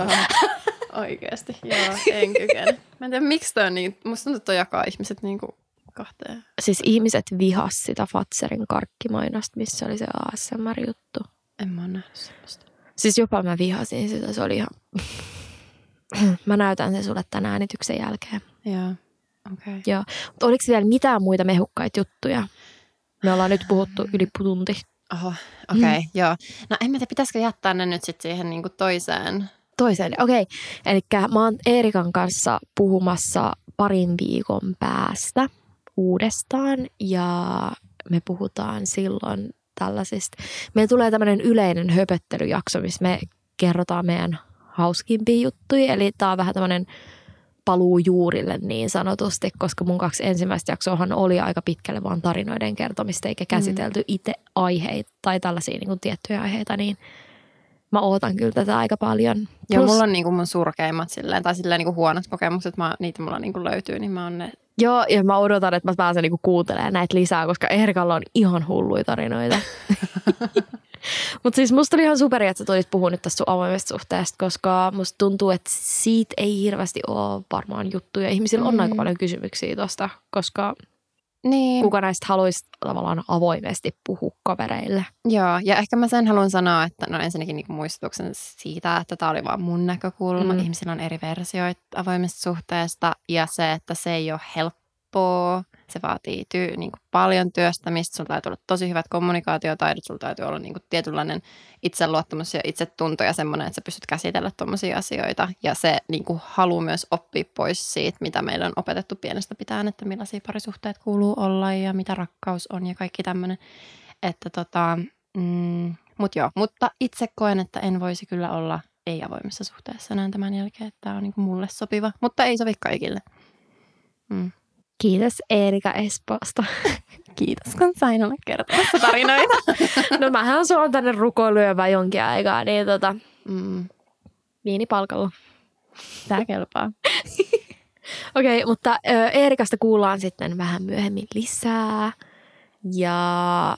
Oikeesti, joo, en kykene. Mä en tiedä, miksi toi on niin, musta tuntuu, että toi jakaa ihmiset niinku kahteen. Siis ihmiset vihas sitä Fatserin karkkimainosta, missä oli se ASMR-juttu. En mä oo nähnyt semmoista. Siis jopa mä vihasin sitä, se oli ihan... mä näytän sen sulle tämän äänityksen jälkeen. Joo, okei. Okay. Mutta oliko vielä mitään muita mehukkaita juttuja? Me ollaan nyt puhuttu yli tunti. Oho, okei, okay, mm. joo. No en mä tiedä, pitäisikö jättää ne nyt sitten siihen niinku toiseen. Toiseen, okei. Eli mä oon Eerikan kanssa puhumassa parin viikon päästä uudestaan ja me puhutaan silloin tällaisista. Meillä tulee tämmöinen yleinen höpöttelyjakso, missä me kerrotaan meidän hauskimpia juttuja. Eli tää on vähän tämmöinen paluu juurille niin sanotusti, koska mun kaksi ensimmäistä jaksoahan oli aika pitkälle vaan tarinoiden kertomista, eikä käsitelty itse aiheita tai tällaisia niin kuin tiettyjä aiheita, niin mä ootan kyllä tätä aika paljon. Joo, mulla on niinku mun surkeimmat silleen, tai silleen niinku huonot kokemukset, mä, niitä mulla niinku löytyy, niin mä oon ne. Joo, ja mä odotan, että mä pääsen niinku kuuntelemaan näitä lisää, koska Erkalla on ihan hulluja tarinoita. Mutta siis musta oli ihan superi, että sä tulit puhua nyt tästä sun avoimesta suhteesta, koska musta tuntuu, että siitä ei hirveästi ole varmaan juttuja. Ihmisillä on Mm. aika paljon kysymyksiä tosta, koska Niin. kuka näistä haluaisi tavallaan avoimesti puhua kavereille. Joo, ja ehkä mä sen haluan sanoa, että no ensinnäkin niinku muistutuksen siitä, että tämä oli vaan mun näkökulma. Mm. Ihmisillä on eri versioita avoimesta suhteesta ja se, että se ei ole helppoa. Se vaatii tyy, niinku paljon työstämistä. Sulla täytyy olla tosi hyvät kommunikaatiotaidot. Sulla täytyy olla niinku tietynlainen itseluottamus ja itsetunto ja semmoinen, että sä pystyt käsitellä tuommoisia asioita. Ja se niinku halu myös oppia pois siitä, mitä meillä on opetettu pienestä pitäen, että millaisia parisuhteet kuuluu olla ja mitä rakkaus on ja kaikki tämmöinen. Että tota, mm, mut joo, mutta itse koen, että en voisi kyllä olla ei-avoimessa suhteessa enää tämän jälkeen, että tämä on niinku mulle sopiva, mutta ei sovi kaikille. Mm. Kiitos Erika Espoosta. Kiitos, kun sain olla kertomassa tarinoita. No mähän on tänne rukoilyövä jonkin aikaa, niin tota, mm, viinipalkalla. tämä kelpaa. Okei, mutta ö, Eerikasta kuullaan sitten vähän myöhemmin lisää. Ja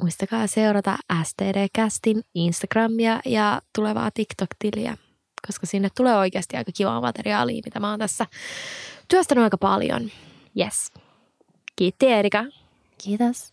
muistakaa seurata STD-kästin Instagramia ja tulevaa TikTok-tiliä, koska sinne tulee oikeasti aika kivaa materiaalia, mitä mä oon tässä työstänyt aika paljon. Yes. Kiitti Erika. Kiitos.